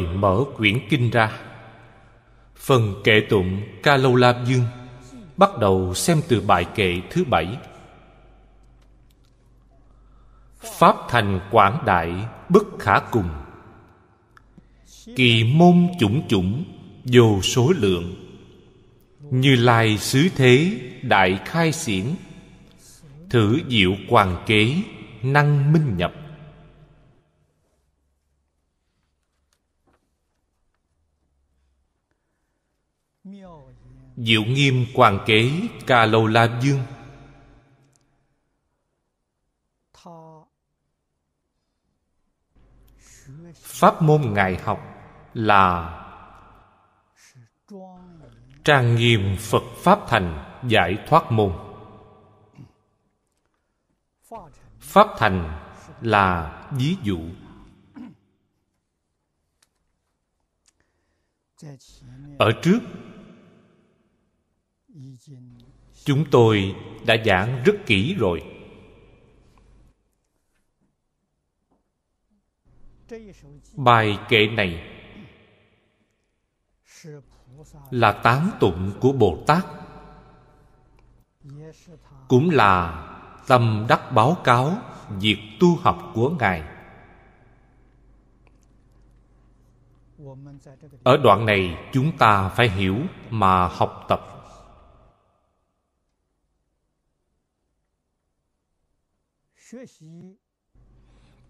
mời mở quyển kinh ra. Phần kệ tụng ca lâu la dương bắt đầu xem từ bài kệ thứ bảy. Pháp thành quảng đại bất khả cùng. Kỳ môn chủng chủng, vô số lượng. Như lai xứ thế, đại khai xiển, thử diệu hoàng kế, năng minh nhập. Diệu nghiêm hoàng kế ca lâu la dương. Pháp môn ngài học là trang nghiêm phật pháp thành giải thoát môn. Pháp thành là ví dụ. Ở trước chúng tôi đã giảng rất kỹ rồi. Bài kệ này là tán tụng của bồ tát, cũng là tâm đắc báo cáo việc tu học của ngài. Ở đoạn này chúng ta phải hiểu mà học tập.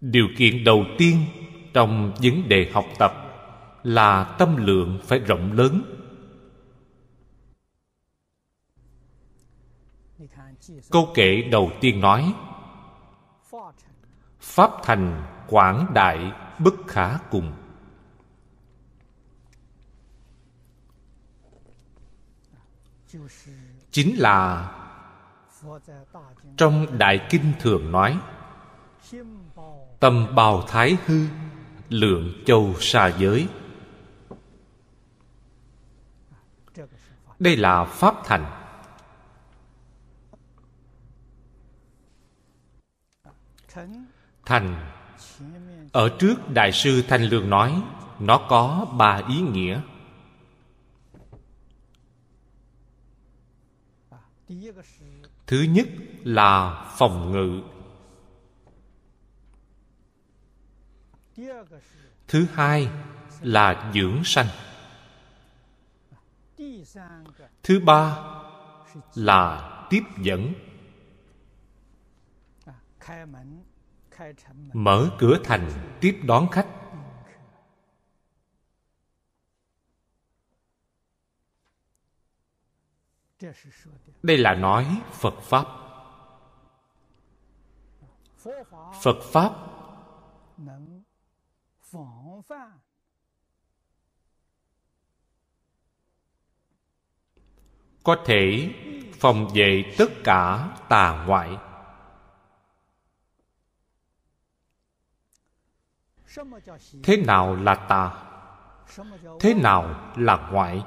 Điều kiện đầu tiên trong vấn đề học tập là tâm lượng phải rộng lớn. Câu kệ đầu tiên nói, pháp thành quảng đại bất khả cùng. Chính là trong đại kinh thường nói, tâm bào thái hư, lượng châu xa giới. Đây là pháp thành. Thành ở trước đại sư thanh lương nói, nó có ba ý nghĩa thứ nhất là phòng ngự. Thứ hai là dưỡng sanh. Thứ ba là tiếp dẫn. Mở cửa thành tiếp đón khách. Đây là nói phật pháp. Phật pháp có thể phòng vệ tất cả tà ngoại. Thế nào là tà? Thế nào là ngoại?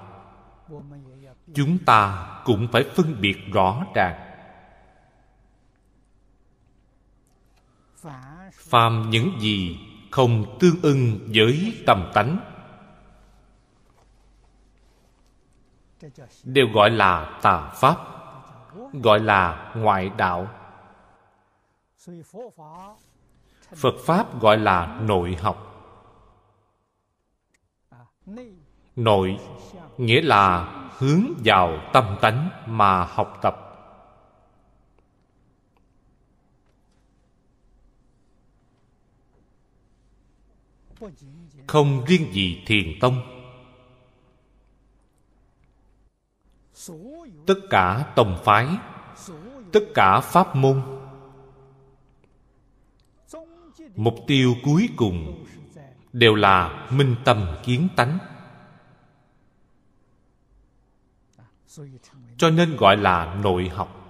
Chúng ta cũng phải phân biệt rõ ràng. Phàm những gì không tương ưng với tâm tánh, đều gọi là tà pháp, gọi là ngoại đạo. Phật pháp gọi là nội học nội nghĩa là hướng vào tâm tánh mà học tập. Không riêng gì thiền tông. Tất cả tông phái, tất cả pháp môn. Mục tiêu cuối cùng đều là minh tâm kiến tánh. Cho nên gọi là nội học.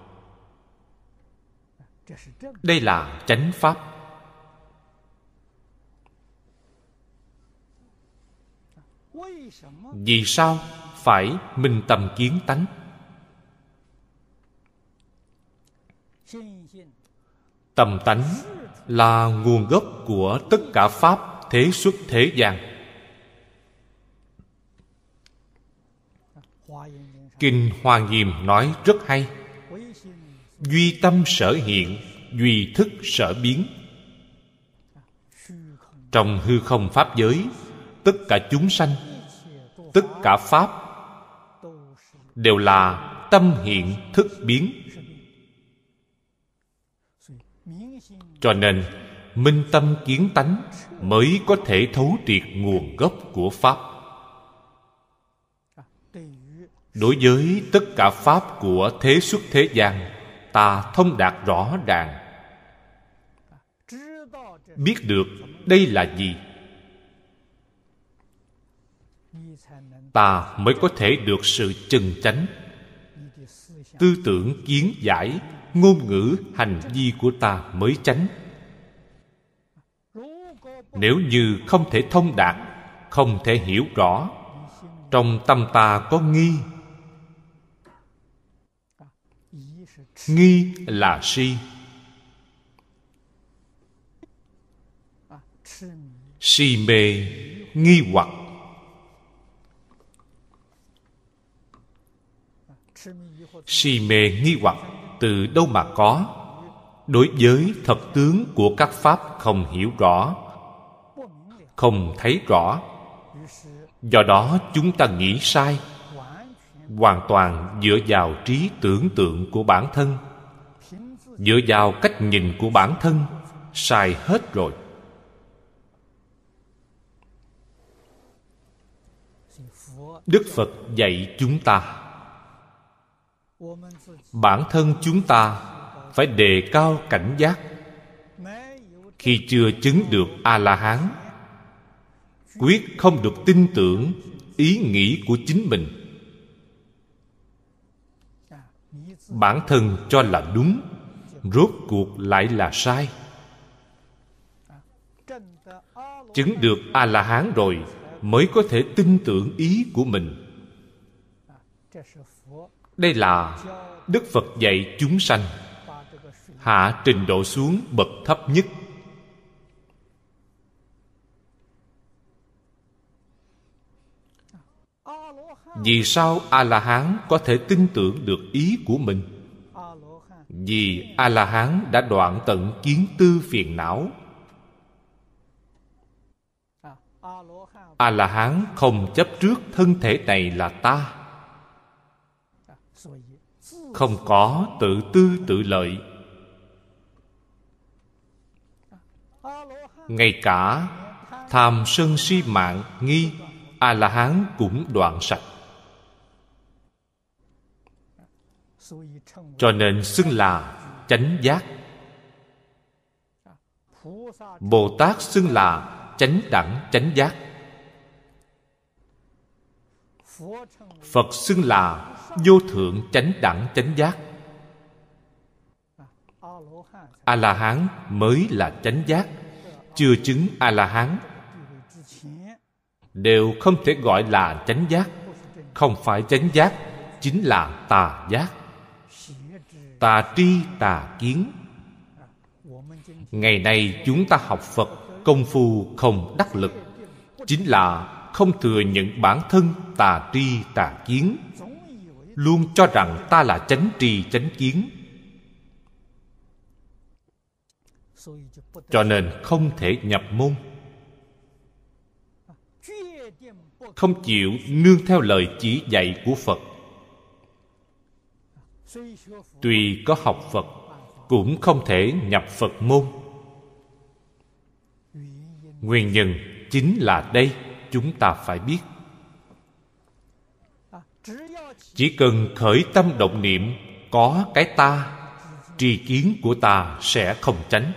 Đây là chánh pháp. Vì sao phải minh tâm kiến tánh? Tâm tánh là nguồn gốc của tất cả pháp thế xuất thế gian kinh hoa nghiêm nói rất hay. Duy tâm sở hiện, duy thức sở biến. Trong hư không pháp giới, tất cả chúng sanh, tất cả pháp, đều là tâm hiện thức biến. Cho nên, minh tâm kiến tánh mới có thể thấu triệt nguồn gốc của pháp đối với tất cả pháp của thế xuất thế gian, ta thông đạt rõ ràng. Biết được đây là gì? Ta mới có thể được sự chân chánh. Tư tưởng kiến giải, ngôn ngữ, hành vi của ta mới chánh. Nếu như không thể thông đạt, không thể hiểu rõ, trong tâm ta có nghi nghi là si. Si mê, nghi hoặc. Si mê, nghi hoặc từ đâu mà có? Đối với thật tướng của các pháp không hiểu rõ, không thấy rõ. Do đó chúng ta nghĩ sai hoàn toàn dựa vào trí tưởng tượng của bản thân. Dựa vào cách nhìn của bản thân, sai hết rồi. Đức phật dạy chúng ta, bản thân chúng ta phải đề cao cảnh giác. Khi chưa chứng được a la hán quyết không được tin tưởng ý nghĩ của chính mình. Bản thân cho là đúng, rốt cuộc lại là sai. Chứng được a la hán rồi, mới có thể tin tưởng ý của mình. Đây là đức phật dạy chúng sanh, hạ trình độ xuống bậc thấp nhất. Vì sao a la hán có thể tin tưởng được ý của mình? Vì a la hán đã đoạn tận kiến tư phiền não. A la hán không chấp trước thân thể này là ta. Không có tự tư tự lợi. Ngay cả tham sân si mạng nghi a la hán cũng đoạn sạch. Cho nên xưng là chánh giác. Bồ tát xưng là chánh đẳng, chánh giác. Phật xưng là vô thượng, chánh đẳng, chánh giác. A la hán mới là chánh giác. Chưa chứng a la hán đều không thể gọi là chánh giác. Không phải chánh giác, chính là tà giác tà tri tà kiến. Ngày nay chúng ta học phật, công phu không đắc lực. Chính là không thừa nhận bản thân tà tri tà kiến. Luôn cho rằng ta là chánh tri chánh kiến. Cho nên không thể nhập môn. Không chịu nương theo lời chỉ dạy của phật tuy có học phật, cũng không thể nhập phật môn. Nguyên nhân chính là đây, chúng ta phải biết. Chỉ cần khởi tâm động niệm, có cái ta, tri kiến của ta sẽ không tránh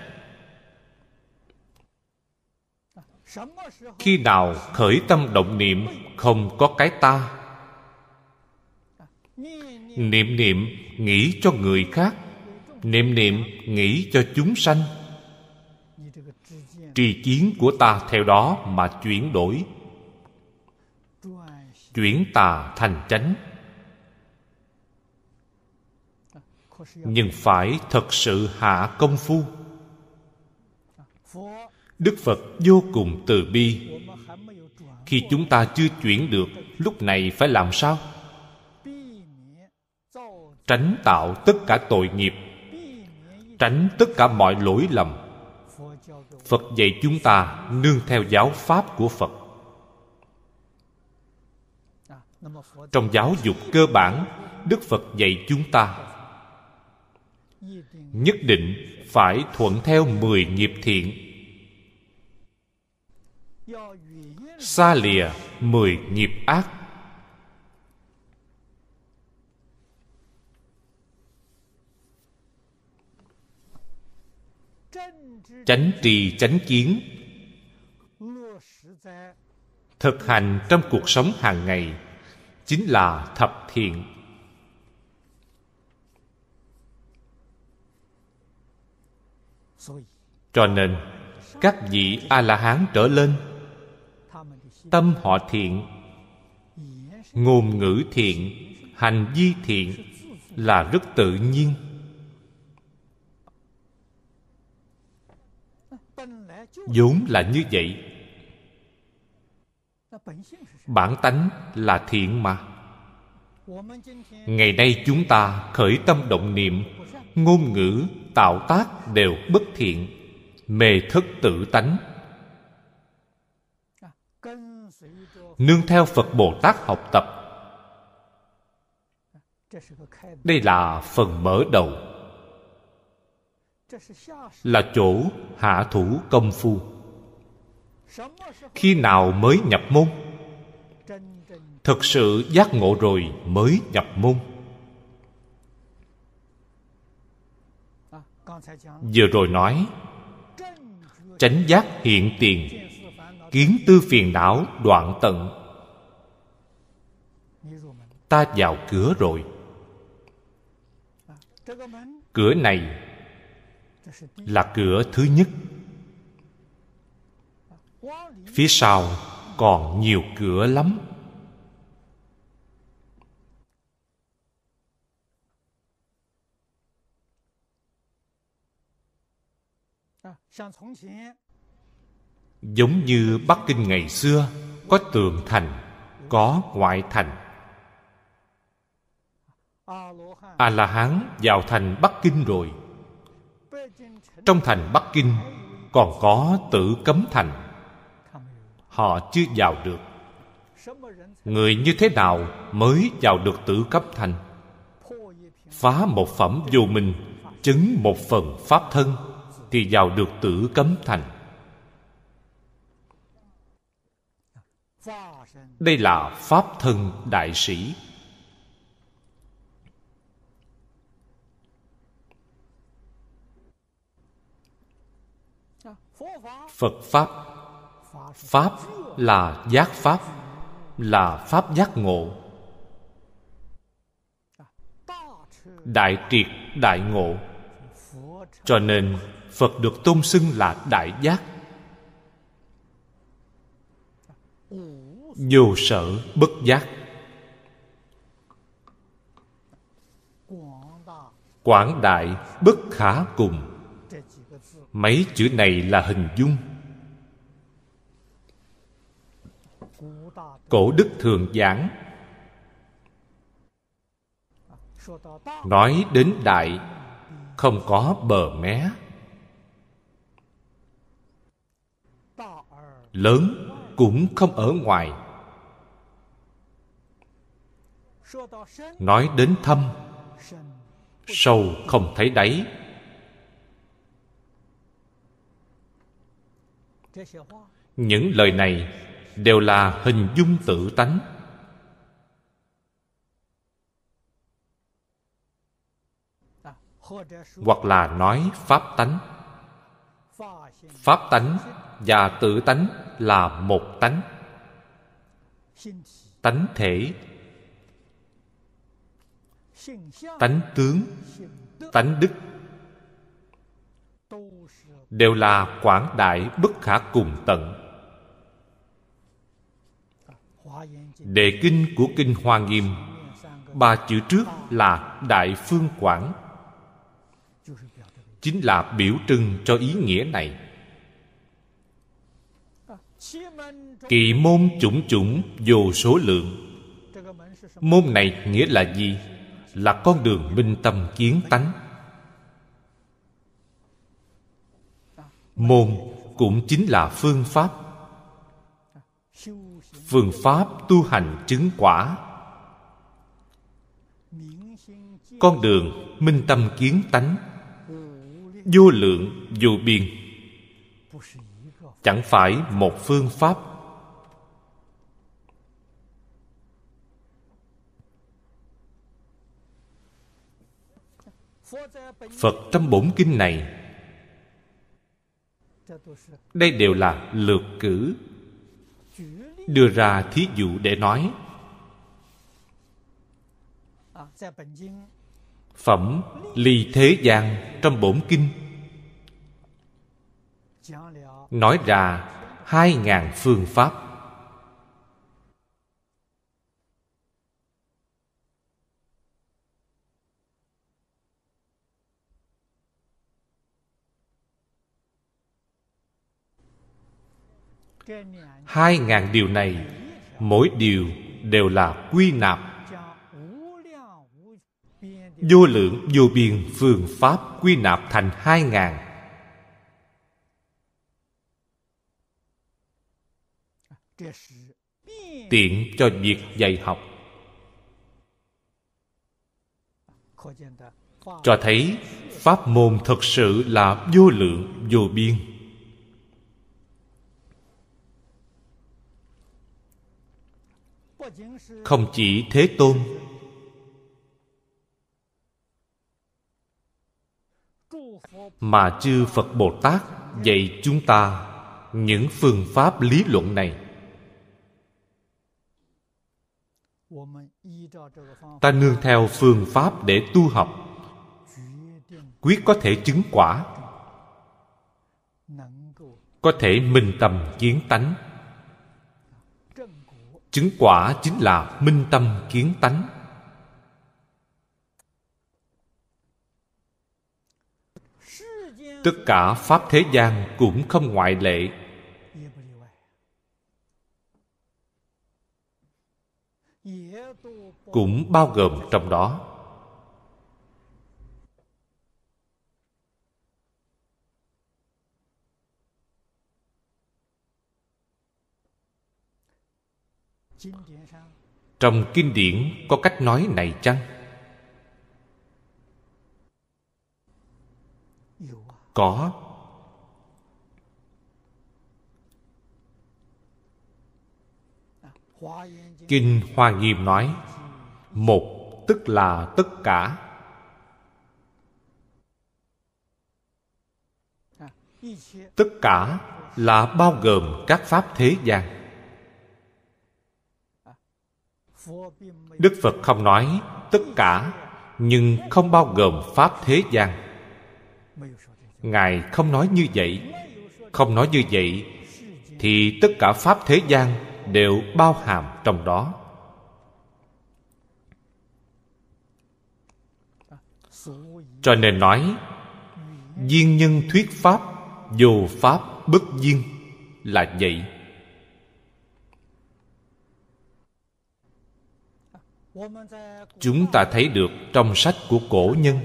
khi nào khởi tâm động niệm không có cái ta niệm niệm nghĩ cho người khác. Niệm niệm nghĩ cho chúng sanh. Tri kiến của ta theo đó mà chuyển đổi. Chuyển tà thành chánh. Nhưng phải thật sự hạ công phu. Đức phật vô cùng từ bi. Khi chúng ta chưa chuyển được, lúc này phải làm sao? Tránh tạo tất cả tội nghiệp, tránh tất cả mọi lỗi lầm. Phật dạy chúng ta nương theo giáo pháp của phật. Trong giáo dục cơ bản, đức phật dạy chúng ta nhất định phải thuận theo mười nghiệp thiện. Xa lìa mười nghiệp ác. Chánh trì chánh kiến. Thực hành trong cuộc sống hàng ngày chính là thập thiện. Cho nên, các vị a la hán trở lên, tâm họ thiện, ngôn ngữ thiện, hành vi thiện là rất tự nhiên. Vốn là như vậy. Bản tánh là thiện mà. Ngày nay chúng ta khởi tâm động niệm, ngôn ngữ, tạo tác đều bất thiện, mê thức tự tánh. Nương theo phật bồ tát học tập. Đây là phần mở đầu là chỗ hạ thủ công phu. Khi nào mới nhập môn? Thực sự giác ngộ rồi mới nhập môn. Vừa rồi nói, chánh giác hiện tiền, kiến tư phiền não đoạn tận. Ta vào cửa rồi. Cửa này là cửa thứ nhất. Phía sau còn nhiều cửa lắm. Giống như bắc kinh ngày xưa, có tường thành, có ngoại thành. A la hán vào thành bắc kinh rồi trong thành bắc kinh còn có tử cấm thành. Họ chưa vào được. Người như thế nào mới vào được tử cấp thành? Phá một phẩm vô minh, chứng một phần pháp thân thì vào được tử cấm thành. Đây là pháp thân đại sĩ. Phật pháp. Pháp là giác pháp, là pháp giác ngộ. Đại triệt, đại ngộ. Cho nên phật được tôn xưng là đại giác. Vô sở bất giác. Quảng đại bất khả cùng mấy chữ này là hình dung. Cổ đức thường giảng. Nói đến đại, không có bờ mé. Lớn cũng không ở ngoài. Nói đến thâm, sâu không thấy đáy. Những lời này đều là hình dung tự tánh. Hoặc là nói pháp tánh. Pháp tánh và tự tánh là một tánh. Tánh thể. Tánh tướng. Tánh đức đều là quảng đại bất khả cùng tận. Đệ kinh của Kinh Hoa Nghiêm, Ba chữ trước là Đại Phương Quảng. Chính là biểu trưng cho ý nghĩa này. Kỳ môn chủng chủng vô số lượng. Môn này nghĩa là gì? Là con đường minh tâm kiến tánh. Môn cũng chính là phương pháp. Phương pháp tu hành chứng quả. Con đường minh tâm kiến tánh. Vô lượng, vô biên. Chẳng phải một phương pháp. Phật trong bổn kinh này đây đều là lược cử. Đưa ra thí dụ để nói. Phẩm ly thế gian trong bổn kinh. Nói ra hai ngàn phương pháp. Hai ngàn điều này, mỗi điều đều là quy nạp. Vô lượng, vô biên phương pháp quy nạp thành hai ngàn. Tiện cho việc dạy học. Cho thấy pháp môn thật sự là vô lượng, vô biên. Không chỉ thế tôn, mà chư phật bồ tát dạy chúng ta những phương pháp lý luận này. Ta nương theo phương pháp để tu học. Quyết có thể chứng quả, có thể minh tầm kiến tánh chứng quả chính là minh tâm kiến tánh. Tất cả pháp thế gian cũng không ngoại lệ. Cũng bao gồm trong đó. Trong kinh điển có cách nói này chăng? Có. Kinh hoa nghiêm nói, một tức là tất cả. Tất cả là bao gồm các pháp thế gian đức phật không nói tất cả, nhưng không bao gồm pháp thế gian. Ngài không nói như vậy. Không nói như vậy, thì tất cả pháp thế gian đều bao hàm trong đó. Cho nên nói, duyên nhân thuyết pháp, dù pháp bất duyên, là vậy. Chúng ta thấy được trong sách của cổ nhân.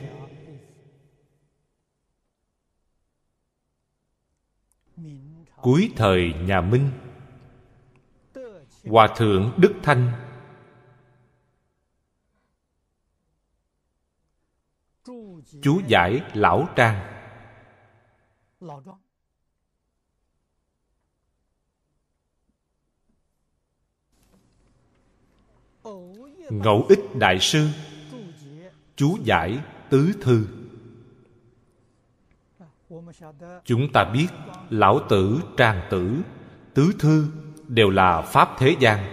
Cuối thời nhà minh, hòa thượng đức thanh chú giải lão trang ngẫu ích đại sư. Chú giải tứ thư. Chúng ta biết lão tử trang tử, tứ thư đều là pháp thế gian.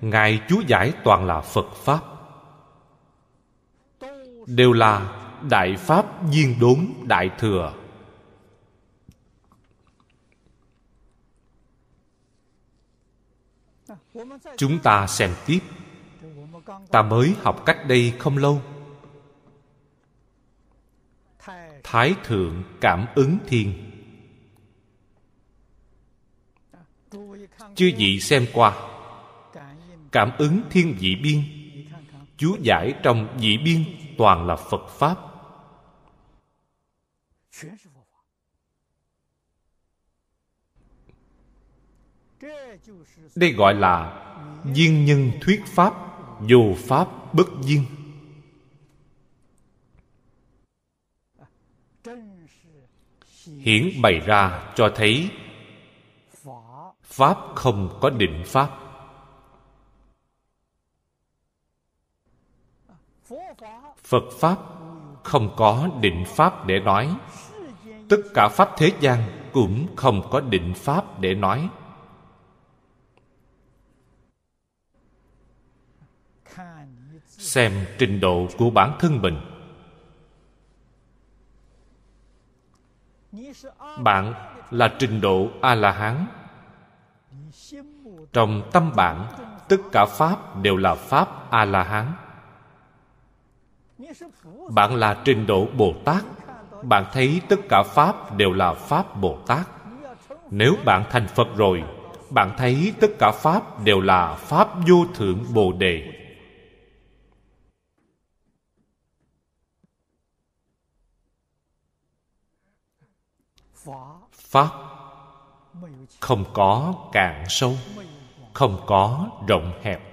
Ngài chú giải toàn là phật pháp. Đều là đại pháp viên đốn đại thừa. Chúng ta xem tiếp ta mới học cách đây không lâu. Thái thượng cảm ứng thiên. Chư vị xem qua. Cảm ứng thiên dị biên. Chú giải trong dị biên toàn là phật pháp. Đây gọi là duyên nhân thuyết pháp vô pháp bất duyên hiển bày ra cho thấy pháp không có định pháp. Phật pháp không có định pháp để nói. Tất cả pháp thế gian cũng không có định pháp để nói. Xem trình độ của bản thân mình. Bạn là trình độ a la hán trong tâm bạn, tất cả pháp đều là pháp a la hán bạn là trình độ bồ tát bạn thấy tất cả pháp đều là pháp bồ tát nếu bạn thành phật rồi, bạn thấy tất cả pháp đều là pháp vô thượng bồ đề. Pháp. Không có cạn sâu, không có rộng hẹp.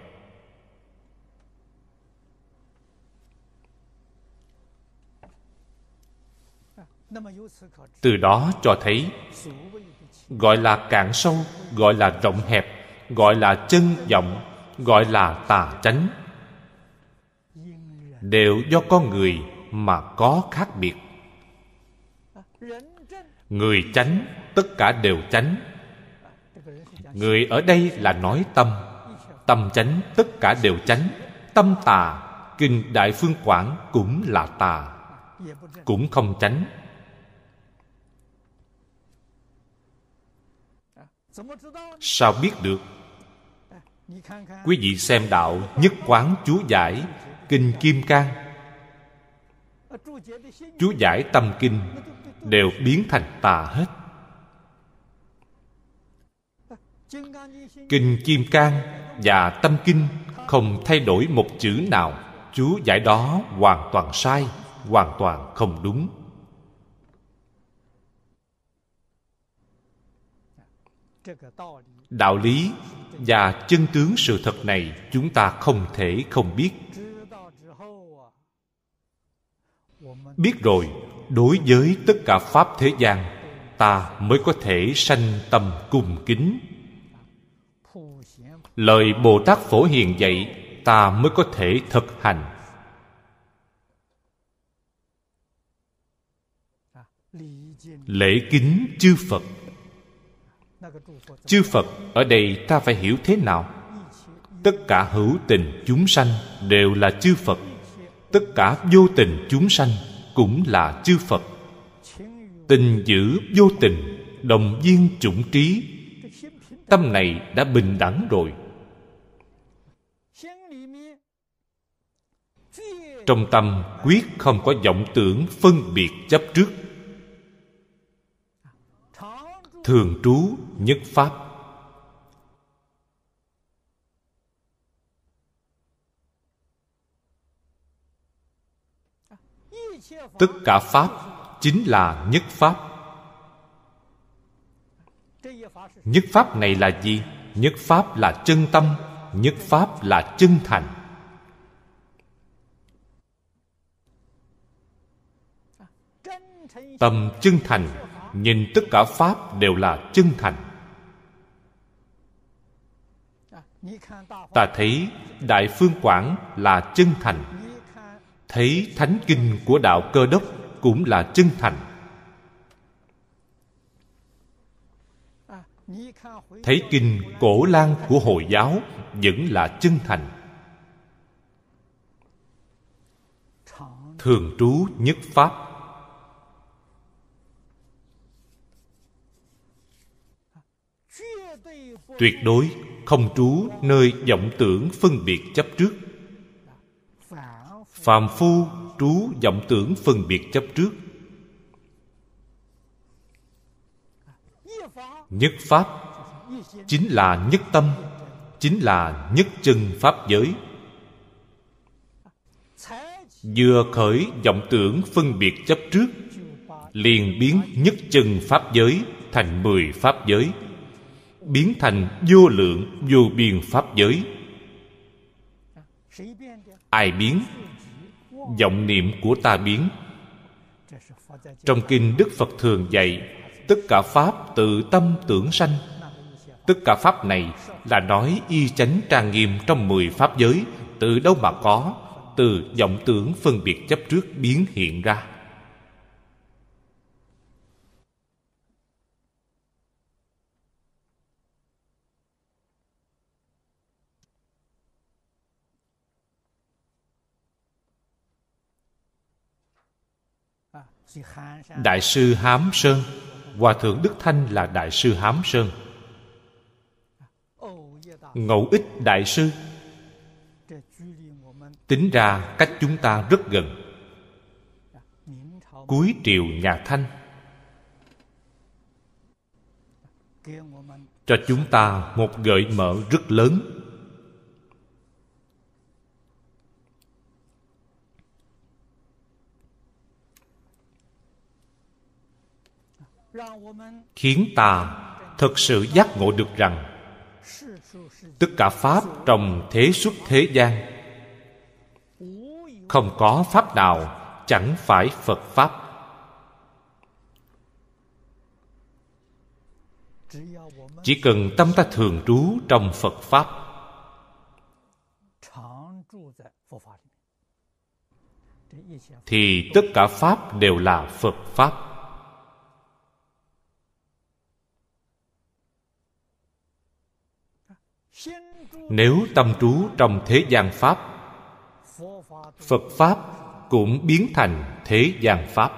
Từ đó cho thấy, gọi là cạn sâu, gọi là rộng hẹp, gọi là chân vọng, gọi là tà chánh. Đều do con người mà có khác biệt người chánh, tất cả đều chánh. Người ở đây là nói tâm. Tâm chánh, tất cả đều chánh. Tâm tà, kinh đại phương quảng cũng là tà, cũng không chánh. Sao biết được? Quý vị xem đạo nhất quán chú giải, kinh kim cang. Chú giải tâm kinh đều biến thành tà hết. Kinh kim cang và tâm kinh không thay đổi một chữ nào. Chú giải đó hoàn toàn sai, hoàn toàn không đúng. Đạo lý và chân tướng sự thật này chúng ta không thể không biết. Biết rồi đối với tất cả pháp thế gian, ta mới có thể sanh tâm cung kính. Lời bồ tát phổ hiền dạy, ta mới có thể thực hành. Lễ kính chư phật. Chư phật ở đây ta phải hiểu thế nào? Tất cả hữu tình chúng sanh đều là chư phật. Tất cả vô tình chúng sanh cũng là chư phật. Tình giữ vô tình, đồng viên chủng trí. Tâm này đã bình đẳng rồi. Trong tâm quyết không có vọng tưởng phân biệt chấp trước. Thường trú nhất pháp. Tất cả pháp chính là nhất pháp. Nhất pháp này là gì? Nhất pháp là chân tâm, nhất pháp là chân thành. Tâm chân thành, nhìn tất cả pháp đều là chân thành. Ta thấy đại phương quảng là chân thành thấy thánh kinh của đạo cơ đốc cũng là chân thành. Thấy kinh cổ lan của hồi giáo vẫn là chân thành. Thường trú nhất pháp. Tuyệt đối không trú nơi vọng tưởng phân biệt chấp trước phàm phu trú vọng tưởng phân biệt chấp trước. Nhất pháp, chính là nhất tâm, chính là nhất chân pháp giới. Vừa khởi vọng tưởng phân biệt chấp trước, liền biến nhất chân pháp giới thành mười pháp giới, biến thành vô lượng vô biên pháp giới. Ai biến vọng niệm của ta biến. Trong kinh đức phật thường dạy, tất cả pháp tự tâm tưởng sanh. Tất cả pháp này là nói y chánh trang nghiêm trong mười pháp giới, từ đâu mà có, từ vọng tưởng phân biệt chấp trước biến hiện ra. Đại sư hám sơn. Hòa thượng đức thanh là đại sư hám sơn. Ngẫu ích đại sư. Tính ra cách chúng ta rất gần. Cuối triều nhà thanh. Cho chúng ta một gợi mở rất lớn. Khiến ta thực sự giác ngộ được rằng tất cả pháp trong thế xuất thế gian không có pháp nào chẳng phải phật pháp. Chỉ cần tâm ta thường trú trong phật pháp. Thì tất cả pháp đều là phật pháp. Nếu tâm trú trong thế gian pháp, phật pháp cũng biến thành thế gian pháp.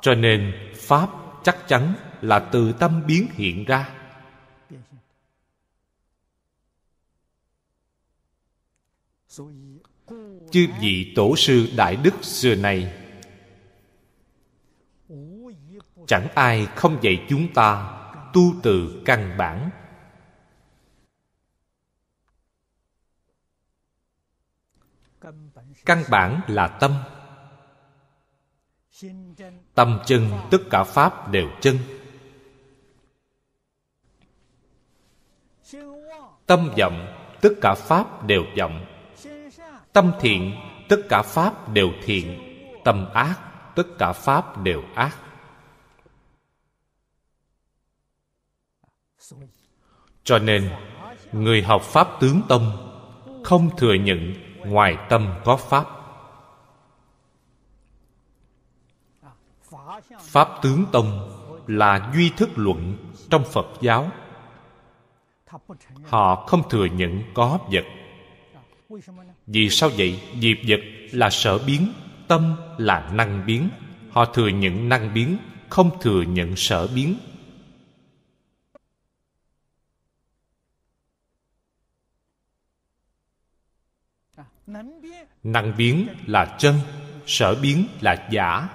Cho nên pháp chắc chắn là từ tâm biến hiện ra. Chư vị tổ sư đại đức xưa nay chẳng ai không dạy chúng ta tu từ căn bản. Căn bản là tâm. Tâm chân tất cả pháp đều chân. Tâm vọng tất cả pháp đều vọng. Tâm thiện tất cả pháp đều thiện. Tâm ác tất cả pháp đều ác. Cho nên, người học pháp tướng tâm không thừa nhận ngoài tâm có pháp. Pháp tướng tông là duy thức luận trong phật giáo. Họ không thừa nhận có vật. Vì sao vậy? Diệp vật là sở biến, tâm là năng biến. Họ thừa nhận năng biến, không thừa nhận sở biến. Năng biến là chân, sở biến là giả.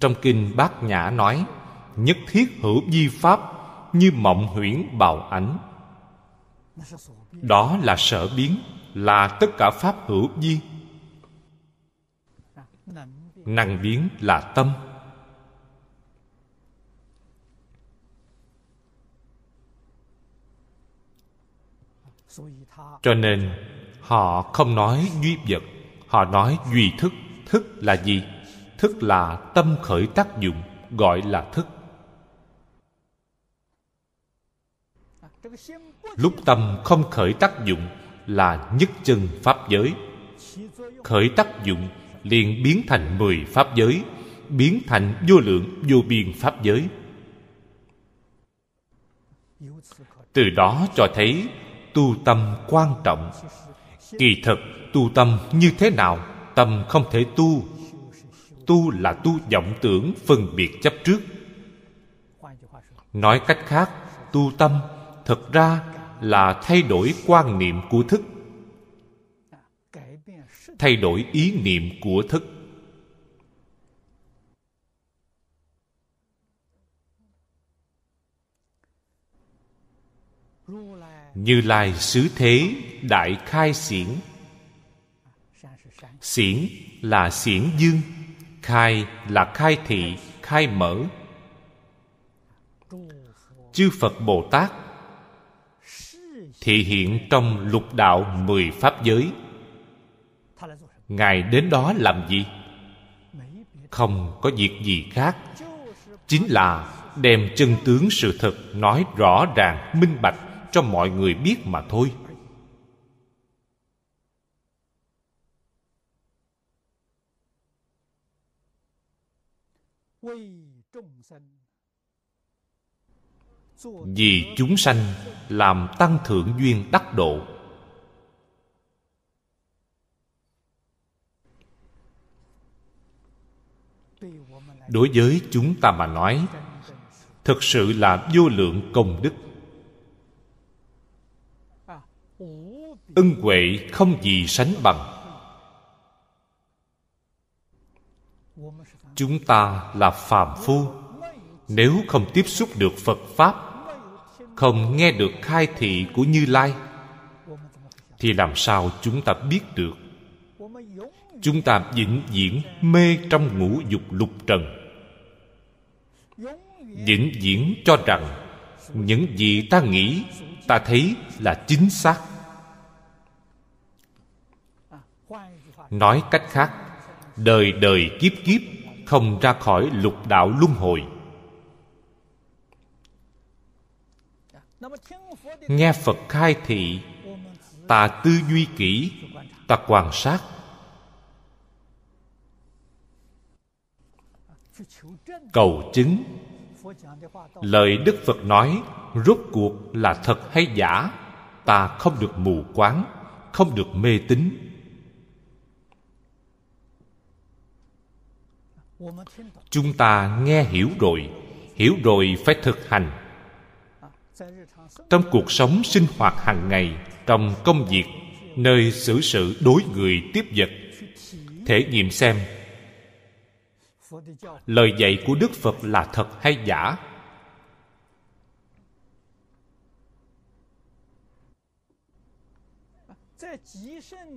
Trong kinh bát nhã nói, nhất thiết hữu di pháp như mộng huyễn bào ảnh đó là sở biến, là tất cả pháp hữu di. Năng biến là tâm. Cho nên, họ không nói duy vật, họ nói duy thức. Thức là gì? Thức là tâm khởi tác dụng, gọi là thức. Lúc tâm không khởi tác dụng là nhất chân pháp giới. Khởi tác dụng liền biến thành mười pháp giới, biến thành vô lượng, vô biên pháp giới. Từ đó cho thấy tu tâm quan trọng. Kỳ thực, tu tâm như thế nào, tâm không thể tu. Tu là tu vọng tưởng phân biệt chấp trước. Nói cách khác, tu tâm thực ra là thay đổi quan niệm của thức. Thay đổi ý niệm của thức. Như lai xứ thế đại khai xiển. Xiển là xiển dương, khai là khai thị, khai mở. Chư phật bồ tát thị hiện trong lục đạo mười pháp giới. Ngài đến đó làm gì? Không có việc gì khác. Chính là đem chân tướng sự thật nói rõ ràng, minh bạch cho mọi người biết mà thôi. Vì chúng sanh làm tăng thượng duyên đắc độ. Đối với chúng ta mà nói, thực sự là vô lượng công đức. Ân huệ không gì sánh bằng. Chúng ta là phàm phu, nếu không tiếp xúc được phật pháp, không nghe được khai thị của như lai, thì làm sao chúng ta biết được? Chúng ta vĩnh viễn mê trong ngũ dục lục trần. Vĩnh viễn cho rằng những gì ta nghĩ, ta thấy là chính xác. Nói cách khác, đời đời kiếp kiếp không ra khỏi lục đạo luân hồi. Nghe phật khai thị ta tư duy kỹ, ta quan sát. Cầu chứng. Lời đức phật nói, rốt cuộc là thật hay giả, ta không được mù quáng, không được mê tín. Chúng ta nghe hiểu rồi hiểu rồi phải thực hành. Trong cuộc sống sinh hoạt hàng ngày, trong công việc, nơi xử sự đối người tiếp vật, thể nghiệm xem, lời dạy của đức phật là thật hay giả?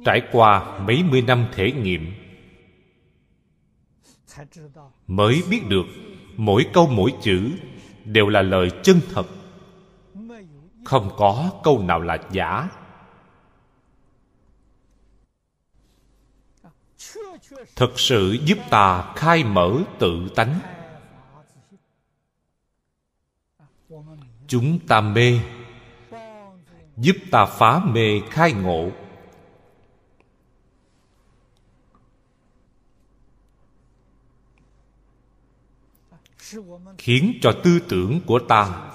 Trải qua mấy mươi năm thể nghiệm mới biết được, mỗi câu mỗi chữ đều là lời chân thật. Không có câu nào là giả. Thực sự giúp ta khai mở tự tánh. Chúng ta mê. Giúp ta phá mê khai ngộ. Khiến cho tư tưởng của ta,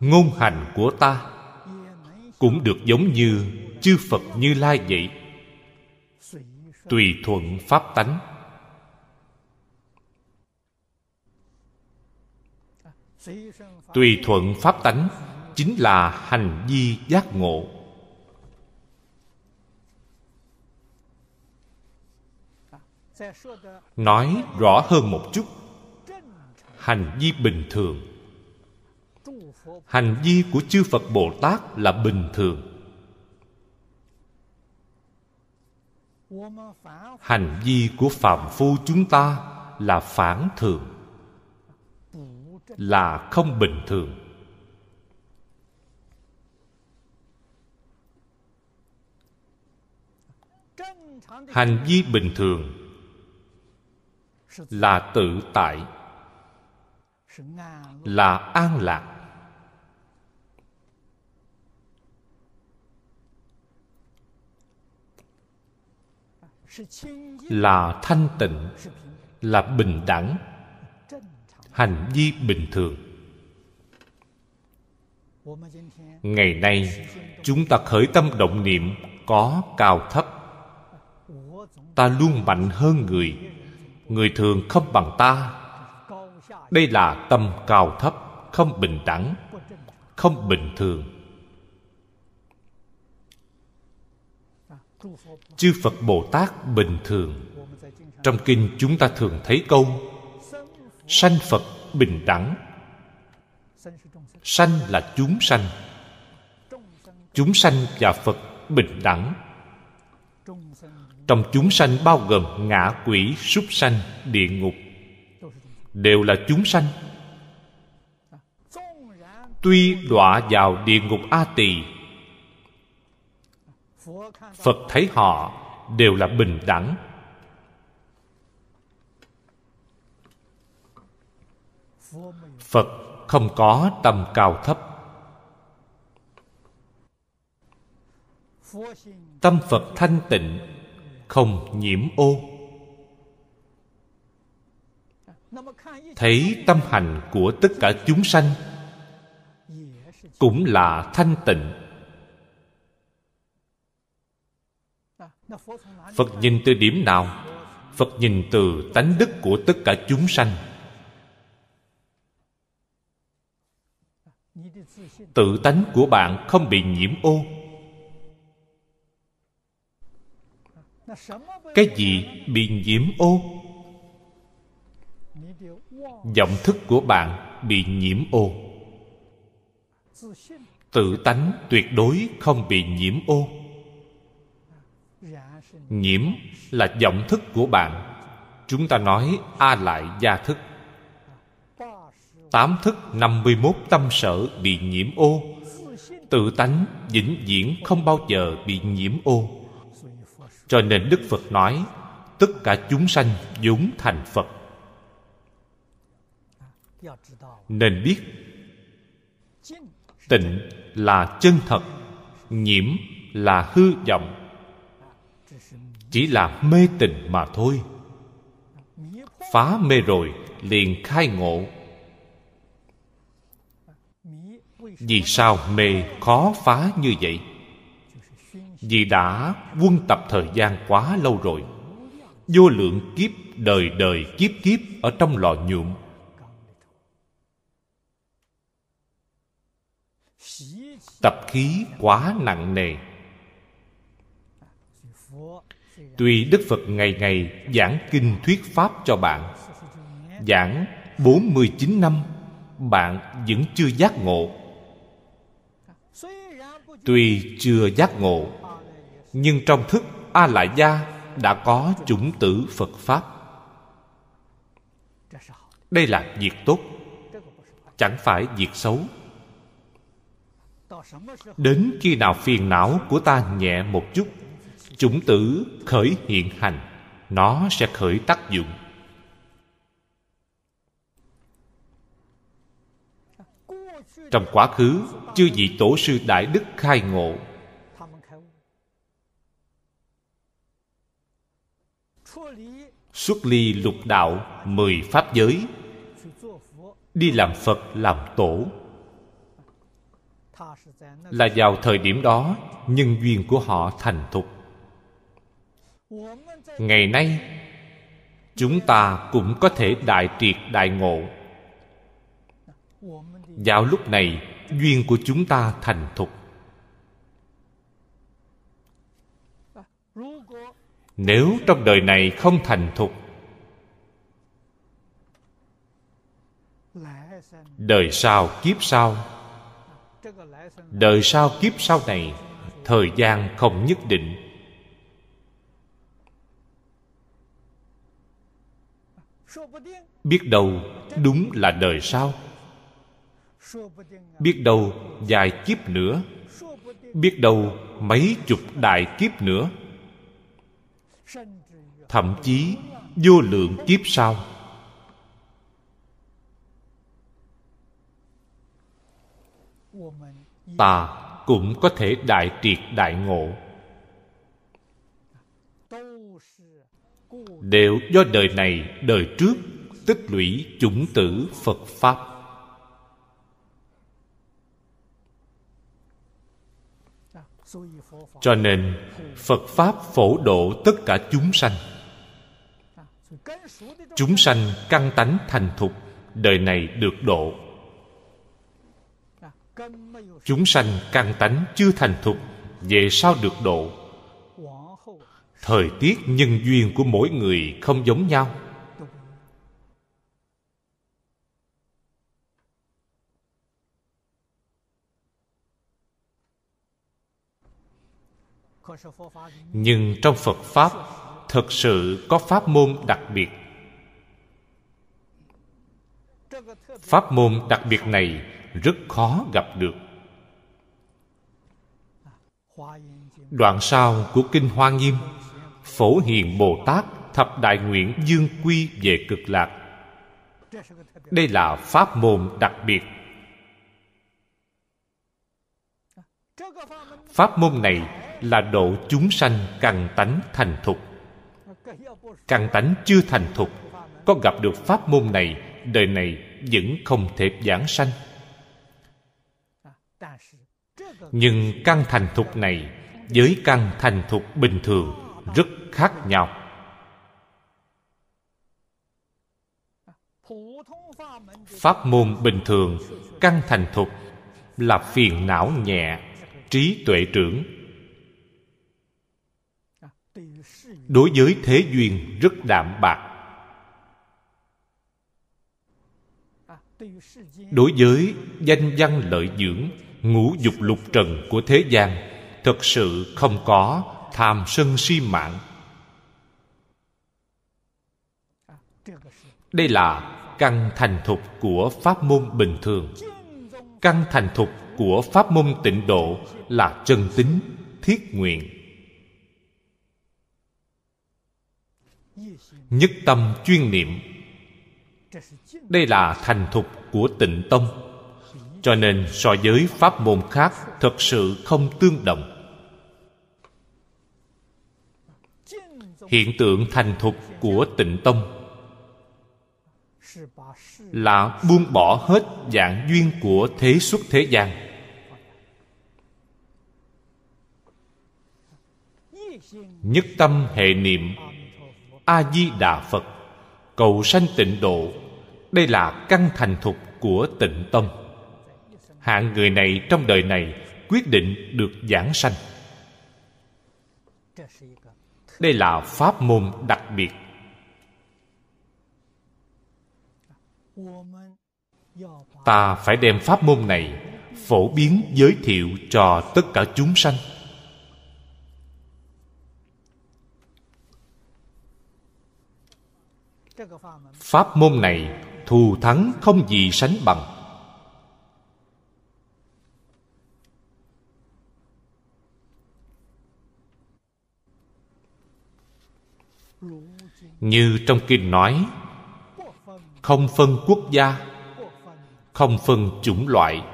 ngôn hành của ta cũng được giống như chư phật như lai vậy. Tùy thuận pháp tánh. Tùy thuận pháp tánh chính là hành vi giác ngộ. Nói rõ hơn một chút hành vi bình thường. Hành vi của chư phật bồ tát là bình thường. Hành vi của phạm phu chúng ta là phản thường, là không bình thường. Hành vi bình thường là tự tại là an lạc. Là thanh tịnh là bình đẳng hành vi bình thường. Ngày nay chúng ta khởi tâm động niệm có cao thấp. Ta luôn mạnh hơn người. Người thường không bằng ta đây là tâm cao thấp, không bình đẳng, không bình thường. Chư phật bồ tát bình thường. Trong kinh chúng ta thường thấy câu, sanh phật bình đẳng. Sanh là chúng sanh. Chúng sanh và phật bình đẳng. Trong chúng sanh bao gồm ngã quỷ, súc sanh, địa ngục đều là chúng sanh. Tuy đọa vào địa ngục a tỳ, phật thấy họ đều là bình đẳng. Phật không có tâm cao thấp. Tâm phật thanh tịnh, không nhiễm ô thấy tâm hành của tất cả chúng sanh cũng là thanh tịnh. Phật nhìn từ điểm nào? Phật nhìn từ tánh đức của tất cả chúng sanh. Tự tánh của bạn không bị nhiễm ô. Cái gì bị nhiễm ô? Vọng thức của bạn bị nhiễm ô. Tự tánh tuyệt đối không bị nhiễm ô. Nhiễm là vọng thức của bạn. Chúng ta nói a lại gia thức. Tám thức năm mươi mốt tâm sở bị nhiễm ô. Tự tánh vĩnh viễn không bao giờ bị nhiễm ô. Cho nên đức phật nói, tất cả chúng sanh vốn thành phật nên biết. Tịnh là chân thật, nhiễm là hư vọng. Chỉ là mê tình mà thôi. Phá mê rồi liền khai ngộ. Vì sao mê khó phá như vậy? Vì đã quân tập thời gian quá lâu rồi, vô lượng kiếp đời đời kiếp kiếp ở trong lò nhuộm. Tập khí quá nặng nề. Tuy đức phật ngày ngày giảng kinh thuyết pháp cho bạn, giảng 49 năm, bạn vẫn chưa giác ngộ. Tuy chưa giác ngộ, nhưng trong thức a lại gia đã có chủng tử phật pháp. Đây là việc tốt, chẳng phải việc xấu đến khi nào phiền não của ta nhẹ một chút, chủng tử khởi hiện hành, nó sẽ khởi tác dụng. Trong quá khứ, chư vị tổ sư đại đức khai ngộ, xuất ly lục đạo mười pháp giới, đi làm phật làm tổ là vào thời điểm đó, nhân duyên của họ thành thục. Ngày nay, chúng ta cũng có thể đại triệt đại ngộ. Vào lúc này, duyên của chúng ta thành thục. Nếu trong đời này không thành thục, đời sau kiếp sau đời sau kiếp sau này, thời gian không nhất định. Biết đâu đúng là đời sau. Biết đâu vài kiếp nữa. Biết đâu mấy chục đại kiếp nữa. Thậm chí vô lượng kiếp sau ta cũng có thể đại triệt đại ngộ. Đều do đời này, đời trước, tích lũy chủng tử phật pháp. Cho nên, phật pháp phổ độ tất cả chúng sanh. Chúng sanh căn tánh thành thục, đời này được độ chúng sanh căn tánh chưa thành thục, về sao được độ. Thời tiết nhân duyên của mỗi người không giống nhau. Nhưng trong phật pháp thực sự có pháp môn đặc biệt. Pháp môn đặc biệt này rất khó gặp được đoạn sau của kinh hoa nghiêm, phổ hiền bồ tát thập đại nguyện dương quy về cực lạc. Đây là pháp môn đặc biệt. Pháp môn này là độ chúng sanh căn tánh thành thục. Căn tánh chưa thành thục, có gặp được pháp môn này, đời này vẫn không thể giảng sanh nhưng căn thành thục này với căn thành thục bình thường rất khác nhau. Pháp môn bình thường, căn thành thục là phiền não nhẹ, trí tuệ trưởng. Đối với thế duyên rất đạm bạc. Đối với danh văn lợi dưỡng ngũ dục lục trần của thế gian, thực sự không có tham sân si mạng. Đây là căn thành thục của pháp môn bình thường. Căn thành thục của pháp môn tịnh độ là chân tính, thiết nguyện. Nhất tâm chuyên niệm. Đây là thành thục của tịnh tông cho nên so với pháp môn khác thật sự không tương đồng. Hiện tượng thành thục của tịnh tông là buông bỏ hết dạng duyên của thế xuất thế gian. Nhất tâm hệ niệm a di đà phật, cầu sanh tịnh độ, đây là căn thành thục của tịnh tông hạng người này trong đời này quyết định được giảng sanh. Đây là pháp môn đặc biệt. Ta phải đem pháp môn này phổ biến giới thiệu cho tất cả chúng sanh. Pháp môn này thù thắng không gì sánh bằng. Như trong kinh nói, không phân quốc gia, không phân chủng loại,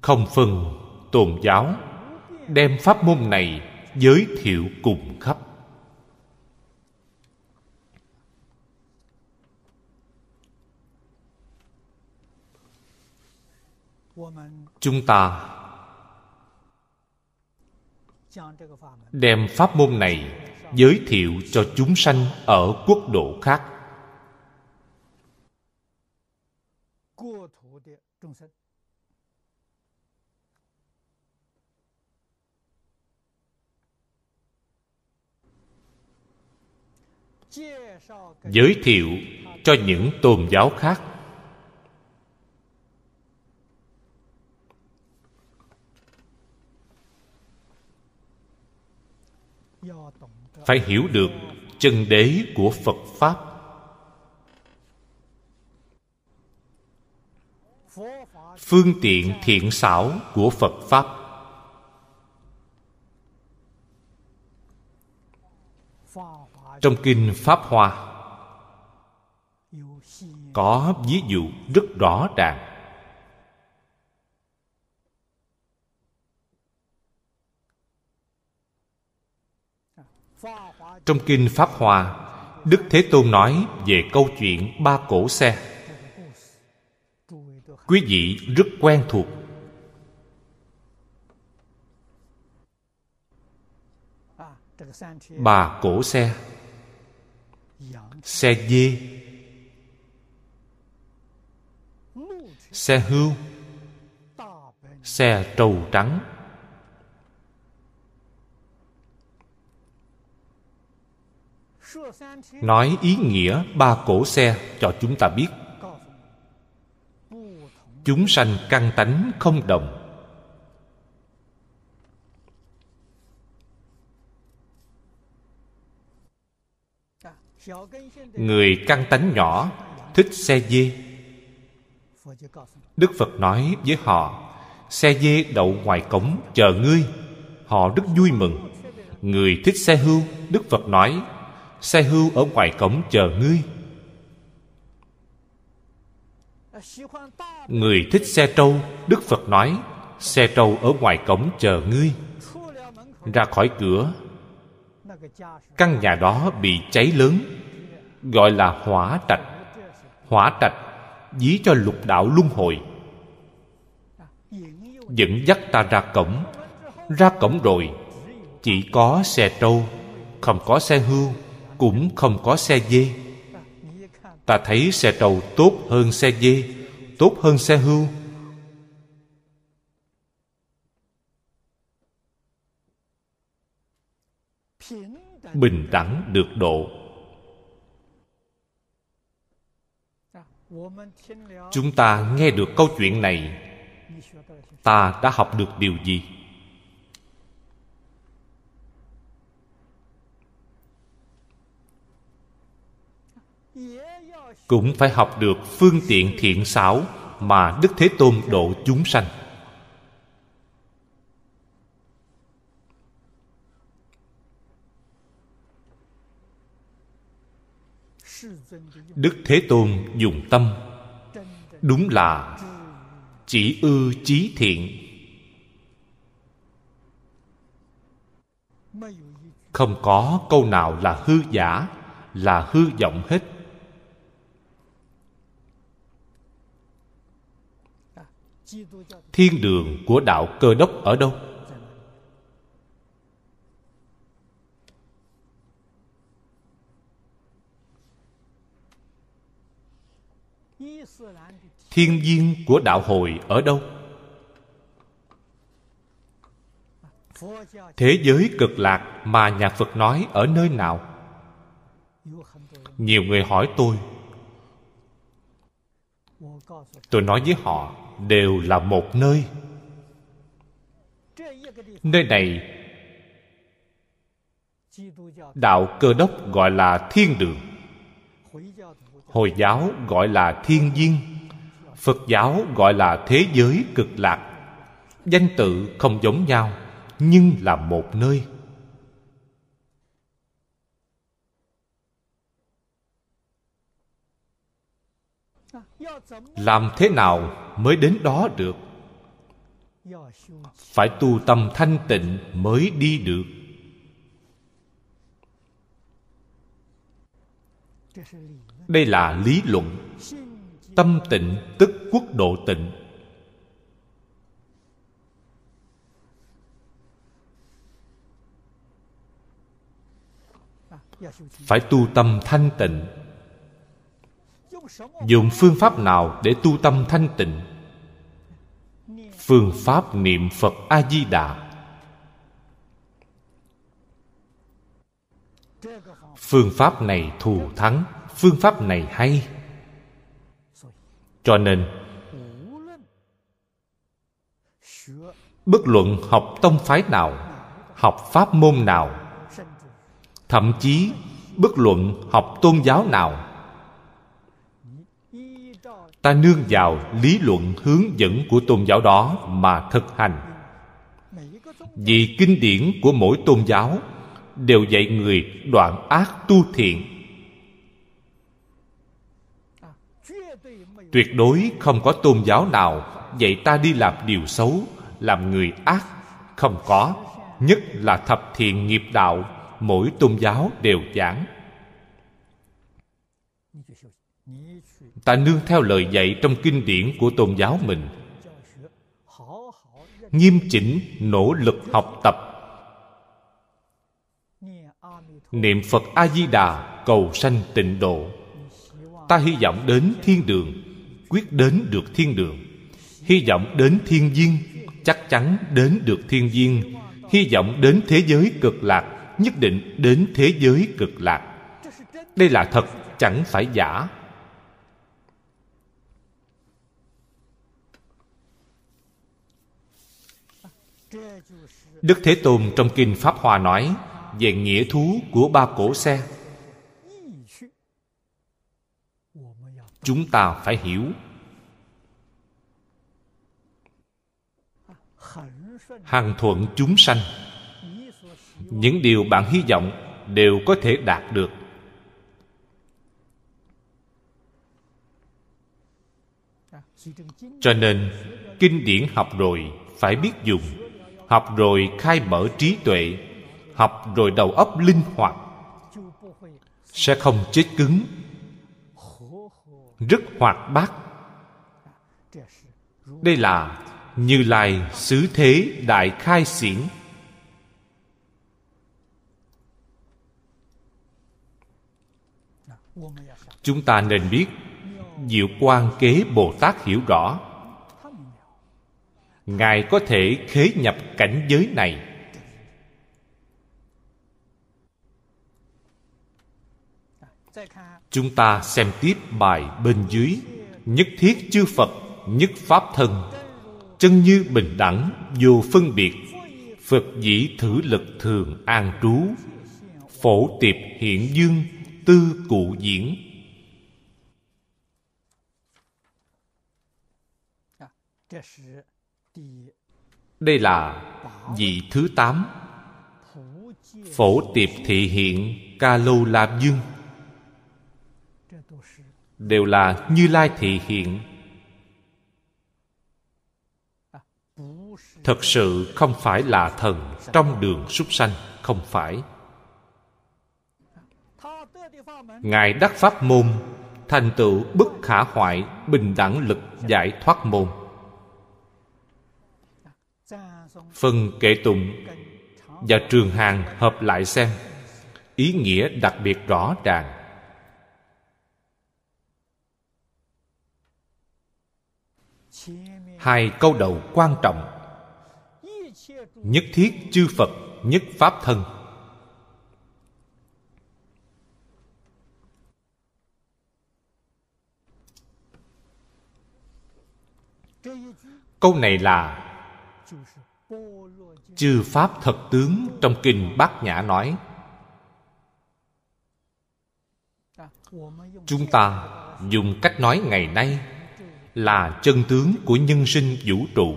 không phân tôn giáo, đem pháp môn này giới thiệu cùng khắp. Chúng ta đem pháp môn này giới thiệu cho chúng sanh ở quốc độ khác. Giới thiệu cho những tôn giáo khác. Phải hiểu được chân đế của phật pháp. Phương tiện thiện xảo của phật pháp. Trong kinh pháp hoa, có ví dụ rất rõ ràng. trong kinh pháp hòa đức thế tôn nói về câu chuyện ba cổ xe. Quý vị rất quen thuộc. Bà cổ xe. Xe dê. Xe hưu xe trầu trắng. Nói ý nghĩa ba cổ xe cho chúng ta biết. Chúng sanh căn tánh không đồng. Người căn tánh nhỏ thích xe dê. Đức phật nói với họ, xe dê đậu ngoài cổng chờ ngươi, họ rất vui mừng. Người thích xe hưu, đức phật nói xe hưu ở ngoài cổng chờ ngươi. Người thích xe trâu, đức phật nói, xe trâu ở ngoài cổng chờ ngươi. Ra khỏi cửa. Căn nhà đó bị cháy lớn, gọi là hỏa trạch. Hỏa trạch dí cho lục đạo luân hồi. Dẫn dắt ta ra cổng. Ra cổng rồi, chỉ có xe trâu, không có xe hưu cũng không có xe dê. Ta thấy xe trầu tốt hơn xe dê, tốt hơn xe hưu. Bình đẳng được độ. Chúng ta nghe được câu chuyện này. Ta đã học được điều gì? Cũng phải học được phương tiện thiện xảo mà đức thế tôn độ chúng sanh. Đức thế tôn dùng tâm. Đúng là chỉ ư chí thiện. Không có câu nào là hư giả, là hư vọng hết. Thiên đường của đạo cơ đốc ở đâu? Thiên viên của đạo hồi ở đâu? Thế giới cực lạc mà nhà phật nói ở nơi nào? Nhiều người hỏi tôi. Tôi nói với họ đều là một nơi. Nơi này, đạo cơ đốc gọi là thiên đường, hồi giáo gọi là thiên viên phật giáo gọi là thế giới cực lạc. Danh tự không giống nhau, nhưng là một nơi. Làm thế nào mới đến đó được? Phải tu tâm thanh tịnh mới đi được. Đây là lý luận. Tâm tịnh tức quốc độ tịnh. Phải tu tâm thanh tịnh dùng phương pháp nào để tu tâm thanh tịnh? Phương pháp niệm phật a di đà phương pháp này thù thắng, phương pháp này hay. Cho nên, bất luận học tông phái nào, học pháp môn nào, thậm chí bất luận học tôn giáo nào ta nương vào lý luận hướng dẫn của tôn giáo đó mà thực hành. Vì kinh điển của mỗi tôn giáo đều dạy người đoạn ác tu thiện. Tuyệt đối không có tôn giáo nào dạy ta đi làm điều xấu, làm người ác. Không có, nhất là thập thiện nghiệp đạo mỗi tôn giáo đều giảng. Ta nương theo lời dạy trong kinh điển của tôn giáo mình. Nghiêm chỉnh, nỗ lực học tập. Niệm phật a di đà cầu sanh tịnh độ. Ta hy vọng đến thiên đường, quyết đến được thiên đường. Hy vọng đến thiên viên chắc chắn đến được thiên viên hy vọng đến thế giới cực lạc, nhất định đến thế giới cực lạc. Đây là thật, chẳng phải giả. Đức thế tôn trong kinh pháp hòa nói về nghĩa thú của ba cổ xe. Chúng ta phải hiểu. Hằng thuận chúng sanh. Những điều bạn hy vọng đều có thể đạt được. Cho nên, kinh điển học rồi phải biết dùng học rồi khai mở trí tuệ, học rồi đầu óc linh hoạt, sẽ không chết cứng, rất hoạt bát. Đây là như lai xứ thế đại khai xiển. Chúng ta nên biết, diệu quan kế bồ tát hiểu rõ ngài có thể khế nhập cảnh giới này. Chúng ta xem tiếp bài bên dưới. Nhất thiết chư phật, nhất pháp thân. Chân như bình đẳng, vô phân biệt. Phật dĩ thử lực thường an trú. Phổ tiệp hiện dương, tư cụ diễn đây là vị thứ tám. Phổ tiệp thị hiện ca lô la dương đều là như lai thị hiện. Thật sự không phải là thần trong đường súc sanh, không phải. Ngài đắc pháp môn, thành tựu bất khả hoại, bình đẳng lực giải thoát môn. Phần kệ tụng và trường hàng hợp lại xem. Ý nghĩa đặc biệt rõ ràng. Hai câu đầu quan trọng. Nhất thiết chư phật, nhất pháp thân. Câu này là chư pháp thật tướng trong kinh bát nhã nói, chúng ta dùng cách nói ngày nay là chân tướng của nhân sinh vũ trụ.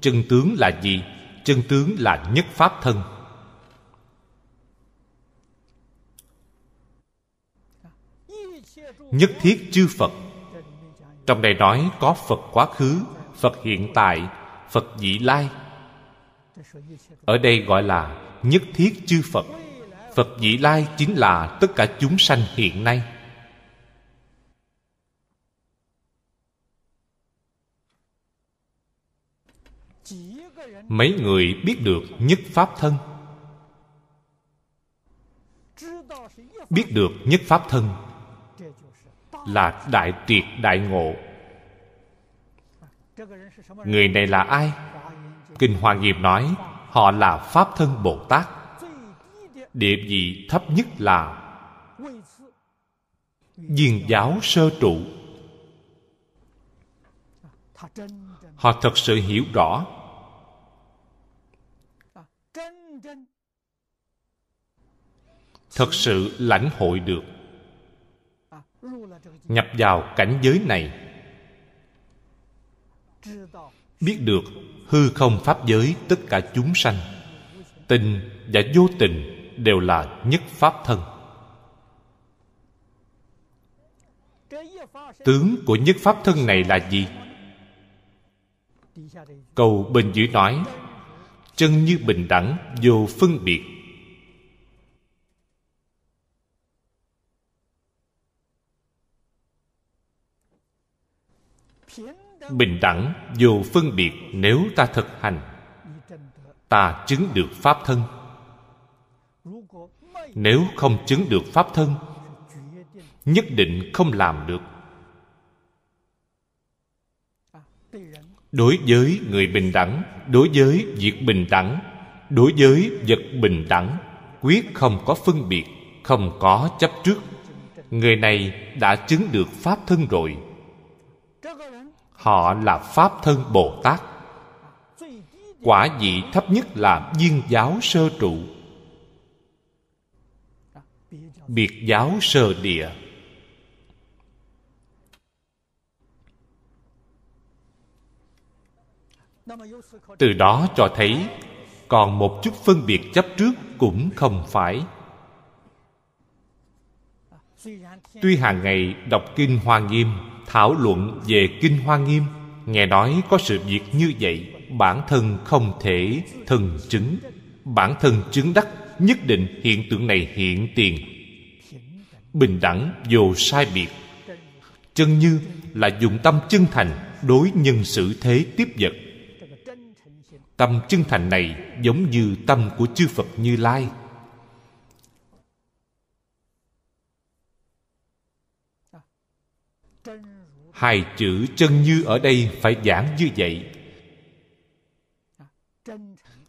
Chân tướng là gì? Chân tướng là nhất pháp thân. Nhất thiết chư phật. Trong đây nói có phật quá khứ, phật hiện tại, phật vị lai ở đây gọi là nhất thiết chư phật. Phật vị lai chính là tất cả chúng sanh hiện nay. Mấy người biết được nhất pháp thân. Biết được nhất pháp thân là đại triệt đại ngộ. Người này là ai? Kinh hoa nghiêm nói, họ là pháp thân bồ tát. Địa vị thấp nhất là diền giáo sơ trụ. Họ thật sự hiểu rõ thật sự lãnh hội được. Nhập vào cảnh giới này biết được hư không pháp giới tất cả chúng sanh. Tình và vô tình đều là nhất pháp thân. Tướng của nhất pháp thân này là gì? Câu bên dưới nói, chân như bình đẳng, vô phân biệt. Bình đẳng vô phân biệt nếu ta thực hành. Ta chứng được pháp thân. Nếu không chứng được pháp thân, nhất định không làm được. Đối với người bình đẳng, đối với việc bình đẳng, đối với vật bình đẳng, quyết không có phân biệt, không có chấp trước. Người này đã chứng được pháp thân rồi họ là pháp thân bồ tát. Quả vị thấp nhất là viên giáo sơ trụ. Biệt giáo sơ địa. Từ đó cho thấy, còn một chút phân biệt chấp trước cũng không phải. Tuy hàng ngày đọc kinh hoa nghiêm thảo luận về kinh hoa nghiêm. Nghe nói có sự việc như vậy, bản thân không thể thần chứng. Bản thân chứng đắc, nhất định hiện tượng này hiện tiền. Bình đẳng vô sai biệt. Chân như là dùng tâm chân thành đối nhân xử thế tiếp vật. Tâm chân thành này giống như tâm của chư phật như lai. Hai chữ chân như ở đây phải giảng như vậy.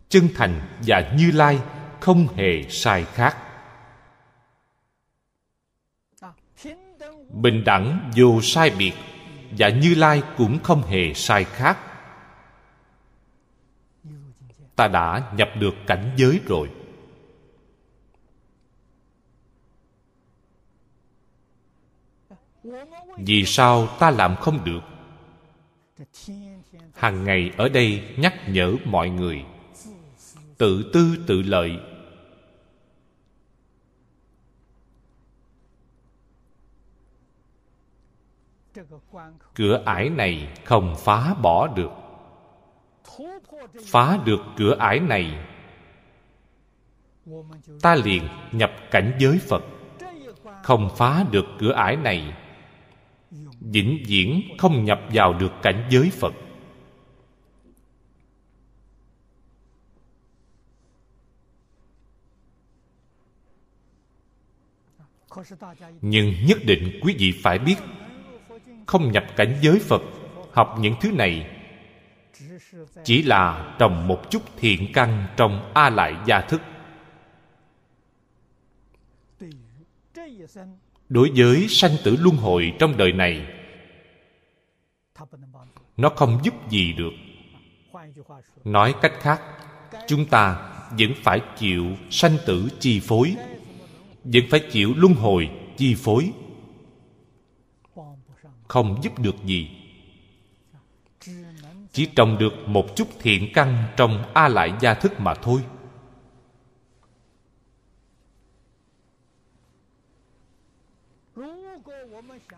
Chân thành và như lai không hề sai khác. Bình đẳng dù sai biệt và như lai cũng không hề sai khác. Ta đã nhập được cảnh giới rồi. Vì sao ta làm không được? Hàng ngày ở đây nhắc nhở mọi người. Tự tư tự lợi. Cửa ải này không phá bỏ được. Phá được cửa ải này, ta liền nhập cảnh giới phật không phá được cửa ải này. Vĩnh viễn không nhập vào được cảnh giới phật. Nhưng nhất định quý vị phải biết, không nhập cảnh giới phật, học những thứ này, chỉ là trồng một chút thiện căn trong a lại gia thức. Đối với sanh tử luân hồi trong đời này, nó không giúp gì được. Nói cách khác, chúng ta vẫn phải chịu sanh tử chi phối, vẫn phải chịu luân hồi chi phối. Không giúp được gì. Chỉ trồng được một chút thiện căn trong a lại gia thức mà thôi.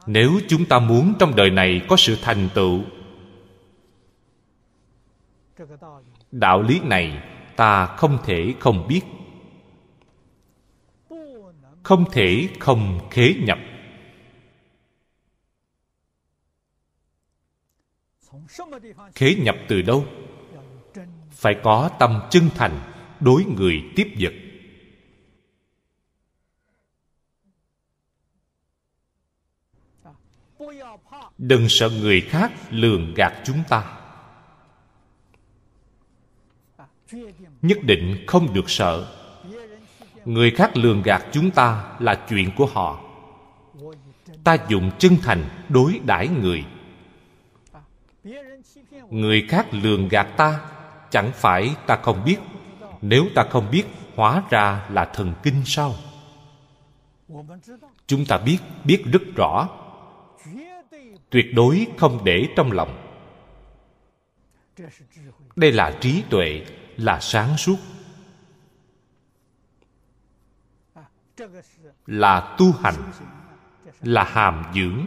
Nếu chúng ta muốn trong đời này có sự thành tựu, đạo lý này ta không thể không biết. Không thể không khế nhập. Khế nhập từ đâu? Phải có tâm chân thành đối người tiếp vật. Đừng sợ người khác lường gạt chúng ta. Nhất định không được sợ. Người khác lường gạt chúng ta là chuyện của họ. Ta dùng chân thành đối đãi người. Người khác lường gạt ta, chẳng phải ta không biết. Nếu ta không biết, hóa ra là thần kinh sao? Chúng ta biết biết rất rõ tuyệt đối không để trong lòng. Đây là trí tuệ, là sáng suốt. Là tu hành, là hàm dưỡng.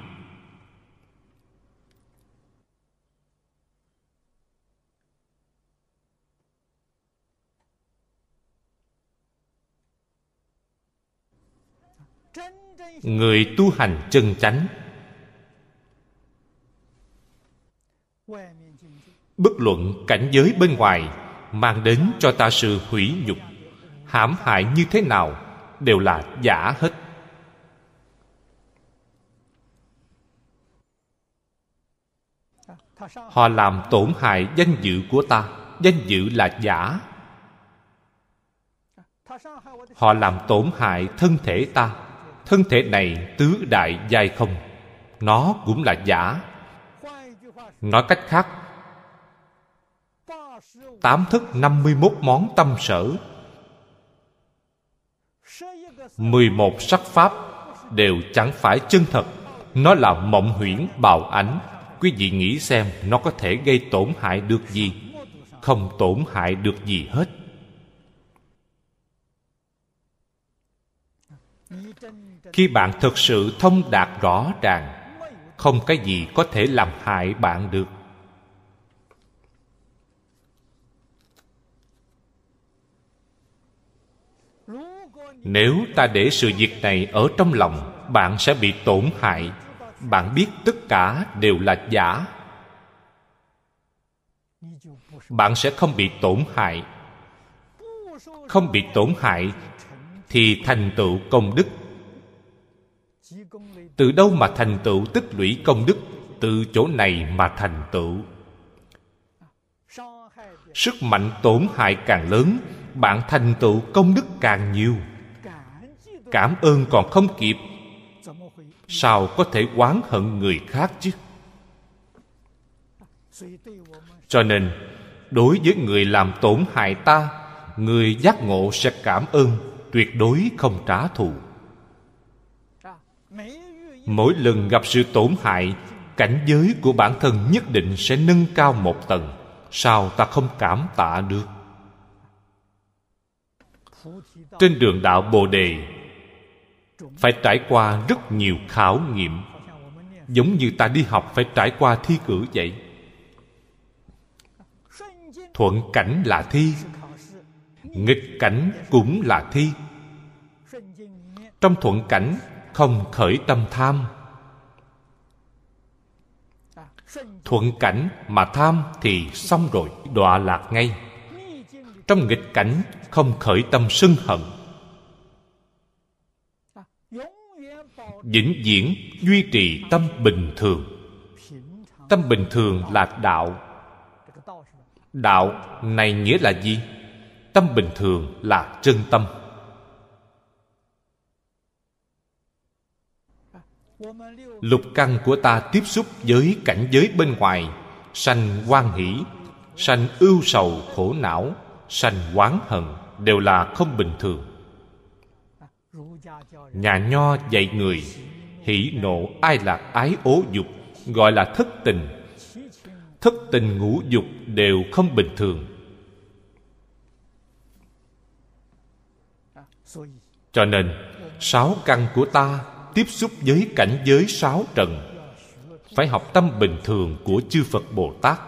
Người tu hành chân chánh bất luận cảnh giới bên ngoài mang đến cho ta sự hủy nhục, hãm hại như thế nào đều là giả hết. Họ làm tổn hại danh dự của ta, danh dự là giả. Họ làm tổn hại thân thể ta, thân thể này tứ đại giai không, nó cũng là giả nói cách khác, tám thức năm mươi mốt món tâm sở, mười một sắc pháp đều chẳng phải chân thật. Nó là mộng huyễn bào ảnh quý vị nghĩ xem nó có thể gây tổn hại được gì? Không tổn hại được gì hết. Khi bạn thực sự thông đạt rõ ràng không cái gì có thể làm hại bạn được. Nếu ta để sự việc này ở trong lòng, bạn sẽ bị tổn hại. Bạn biết tất cả đều là giả. Bạn sẽ không bị tổn hại. Không bị tổn hại thì thành tựu công đức từ đâu mà thành tựu tích lũy công đức? Từ chỗ này mà thành tựu. Sức mạnh tổn hại càng lớn, bạn thành tựu công đức càng nhiều. Cảm ơn còn không kịp. Sao có thể oán hận người khác chứ? Cho nên, đối với người làm tổn hại ta, người giác ngộ sẽ cảm ơn, tuyệt đối không trả thù mỗi lần gặp sự tổn hại, cảnh giới của bản thân nhất định sẽ nâng cao một tầng. Sao ta không cảm tạ được? Trên đường đạo bồ đề, phải trải qua rất nhiều khảo nghiệm. Giống như ta đi học phải trải qua thi cử vậy. Thuận cảnh là thi, nghịch cảnh cũng là thi. Trong thuận cảnh không khởi tâm tham. Thuận cảnh mà tham thì xong rồi, đọa lạc ngay. Trong nghịch cảnh, không khởi tâm sân hận. Vĩnh viễn duy trì tâm bình thường. Tâm bình thường là đạo. Đạo này nghĩa là gì? Tâm bình thường là chân tâm. Lục căn của ta tiếp xúc với cảnh giới bên ngoài, sanh quan hỷ, sanh ưu sầu khổ não, sanh oán hận đều là không bình thường. Nhà nho dạy người, hỷ nộ ai lạc ái ố dục, gọi là thất tình. Thất tình ngũ dục đều không bình thường. Cho nên, sáu căn của ta tiếp xúc với cảnh giới sáu trần, phải học tâm bình thường của chư phật bồ tát.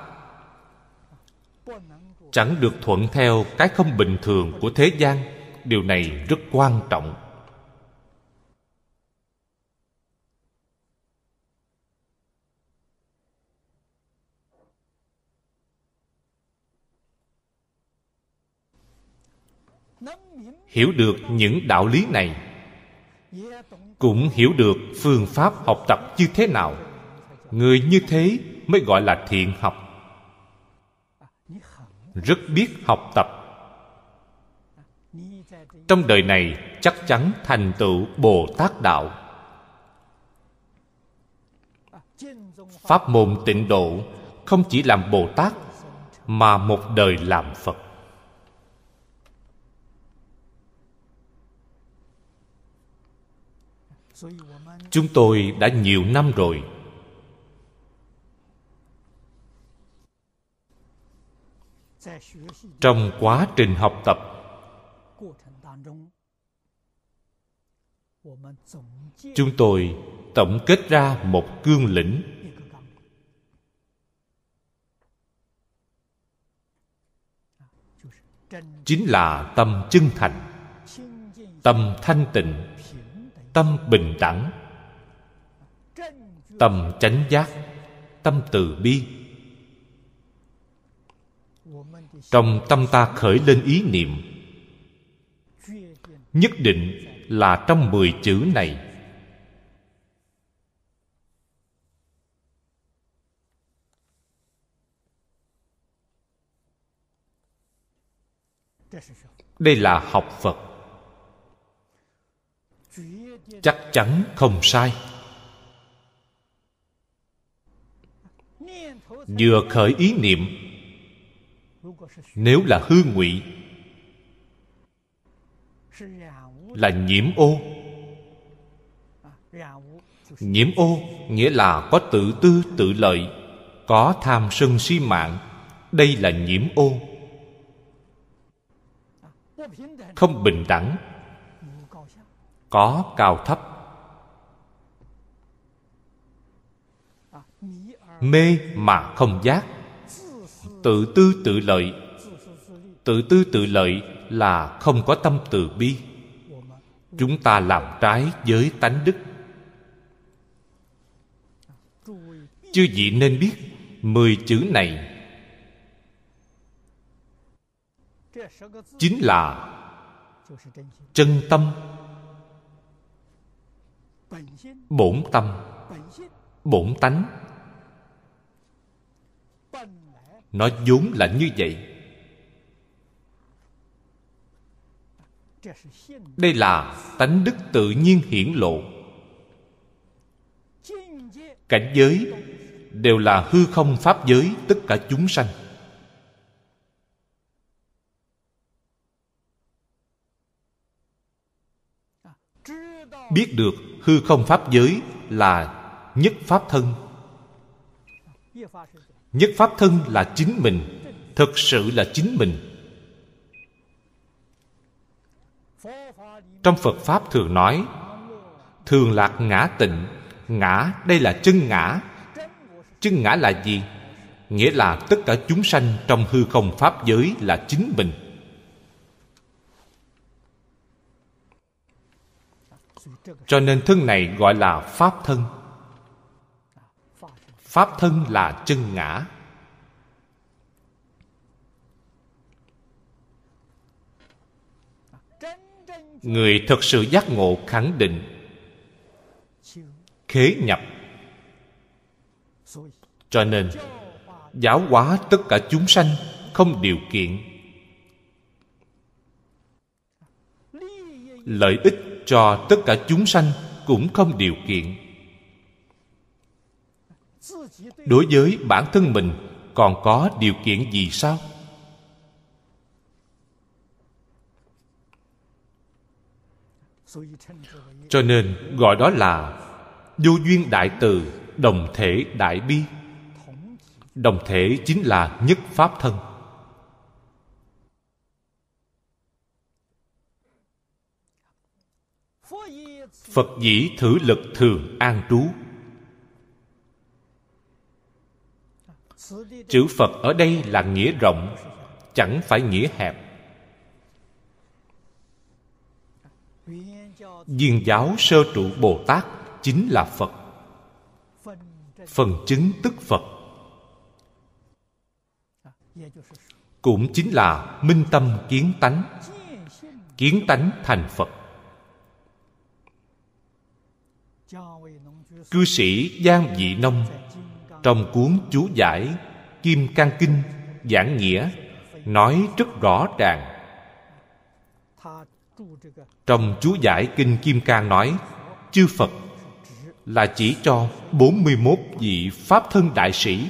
Chẳng được thuận theo cái không bình thường của thế gian, điều này rất quan trọng. Hiểu được những đạo lý này cũng hiểu được phương pháp học tập như thế nào. Người như thế mới gọi là thiện học. Rất biết học tập. Trong đời này chắc chắn thành tựu bồ tát đạo. Pháp môn tịnh độ không chỉ làm bồ tát, mà một đời làm phật. Chúng tôi đã nhiều năm rồi. Trong quá trình học tập, chúng tôi tổng kết ra một cương lĩnh. Chính là tâm chân thành, tâm thanh tịnh tâm bình đẳng. Tâm chánh giác, tâm từ bi. Trong tâm ta khởi lên ý niệm, nhất định là trong mười chữ này. Đây là học phật chắc chắn không sai. Vừa khởi ý niệm, nếu là hư ngụy, là nhiễm ô. Nhiễm ô nghĩa là có tự tư, tự lợi, có tham sân si mạng. Đây là nhiễm ô. Không bình đẳng có cao thấp. Mê mà không giác. Tự tư tự lợi. Tự tư tự lợi là không có tâm từ bi. Chúng ta làm trái với tánh đức. Chư vị nên biết mười chữ này. Chính là chân tâm bổn tâm, bổn tánh. Nó vốn là như vậy. Đây là tánh đức tự nhiên hiển lộ. Cảnh giới đều là hư không pháp giới, tất cả chúng sanh. Biết được hư không pháp giới là nhất pháp thân. Nhất pháp thân là chính mình, thực sự là chính mình. Trong phật pháp thường nói, thường lạc ngã tịnh, ngã đây là chân ngã. Chân ngã là gì? Nghĩa là tất cả chúng sanh trong hư không pháp giới là chính mình. Cho nên thân này gọi là pháp thân. Pháp thân là chân ngã. Người thật sự giác ngộ khẳng định. Khế nhập. Cho nên, giáo hóa tất cả chúng sanh không điều kiện. Lợi ích cho tất cả chúng sanh cũng không điều kiện. Đối với bản thân mình, còn có điều kiện gì sao? Cho nên gọi đó là vô duyên đại từ, đồng thể đại bi. Đồng thể chính là nhất pháp thân. Phật dĩ thử lực thường an trú. Chữ phật ở đây là nghĩa rộng, chẳng phải nghĩa hẹp. Duyên giáo sơ trụ bồ tát chính là phật. Phần chứng tức phật. Cũng chính là minh tâm kiến tánh. Kiến tánh thành phật. Cư sĩ giang vị nông trong cuốn chú giải kim cang kinh giảng nghĩa nói rất rõ ràng. Trong chú giải kinh kim cang nói, chư phật là chỉ cho 41 vị Pháp thân đại sĩ.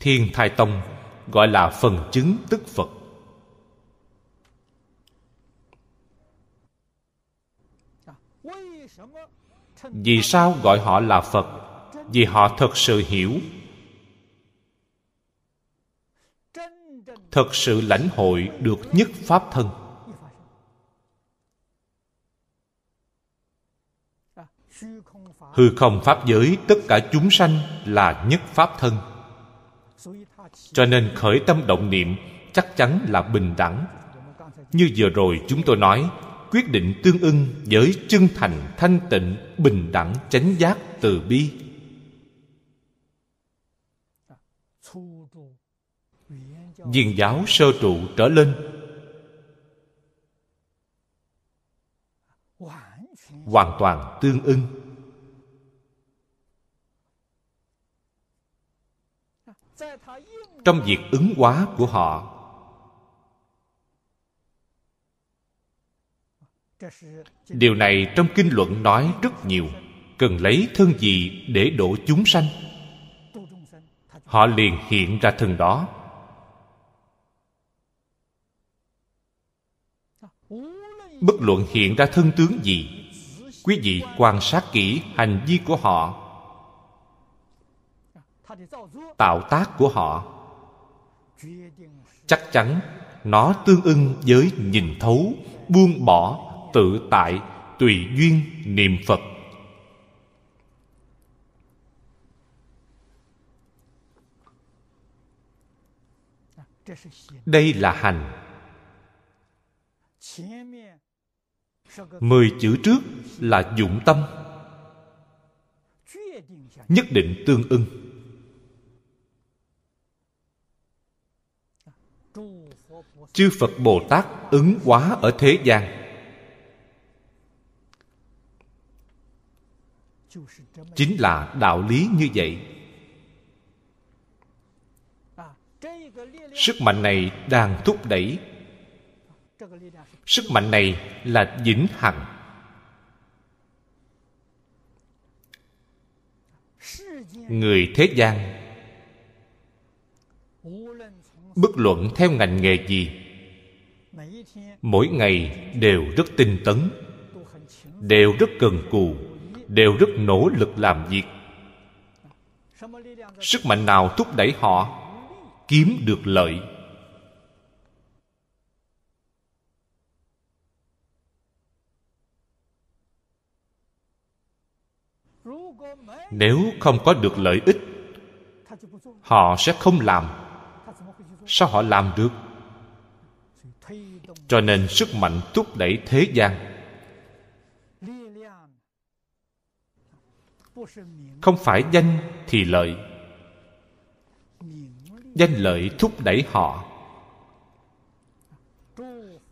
Thiên Thai Tông gọi là phần chứng tức Phật. Vì sao gọi họ là Phật? Vì họ thật sự hiểu. Thật sự lãnh hội được nhất Pháp thân. Hư không pháp giới, tất cả chúng sanh là nhất pháp thân. Cho nên khởi tâm động niệm chắc chắn là bình đẳng. Như vừa rồi chúng tôi nói quyết định tương ưng với chân thành, thanh tịnh, bình đẳng, chánh giác từ bi. Viên giáo sơ trụ trở lên. Hoàn toàn tương ưng. Trong việc ứng hóa của họ điều này trong kinh luận nói rất nhiều. Cần lấy thân gì để độ chúng sanh? Họ liền hiện ra thân đó. Bất luận hiện ra thân tướng gì, quý vị quan sát kỹ hành vi của họ, tạo tác của họ. Chắc chắn nó tương ưng với nhìn thấu, buông bỏ tự tại tùy duyên niệm phật. Đây là hành. Mười chữ trước là dụng tâm. Nhất định tương ưng. Chư phật bồ tát ứng hóa ở thế gian. Chính là đạo lý như vậy. Sức mạnh này đang thúc đẩy. Sức mạnh này là vĩnh hằng. Người thế gian, bất luận theo ngành nghề gì, mỗi ngày đều rất tinh tấn, đều rất cần cù đều rất nỗ lực làm việc. Sức mạnh nào thúc đẩy họ kiếm được lợi? Nếu không có được lợi ích, họ sẽ không làm. Sao họ làm được? Cho nên sức mạnh thúc đẩy thế gian không phải danh thì lợi. Danh lợi thúc đẩy họ.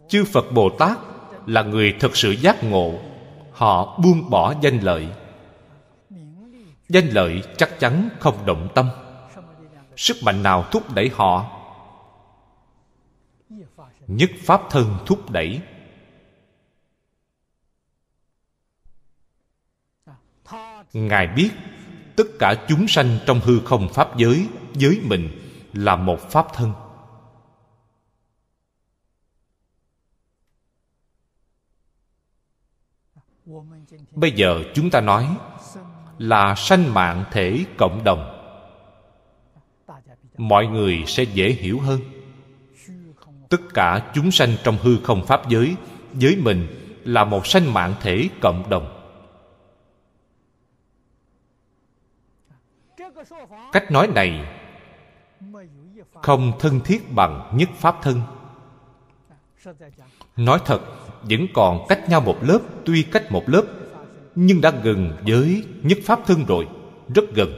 Chư phật bồ tát là người thật sự giác ngộ. Họ buông bỏ danh lợi. Danh lợi chắc chắn không động tâm. Sức mạnh nào thúc đẩy họ? Nhất pháp thân thúc đẩy. Ngài biết tất cả chúng sanh trong hư không pháp giới với mình là một pháp thân. Bây giờ chúng ta nói là sanh mạng thể cộng đồng. Mọi người sẽ dễ hiểu hơn. Tất cả chúng sanh trong hư không pháp giới với mình là một sanh mạng thể cộng đồng. Cách nói này không thân thiết bằng nhất pháp thân. Nói thật, vẫn còn cách nhau một lớp, tuy cách một lớp, nhưng đã gần với nhất pháp thân rồi, rất gần.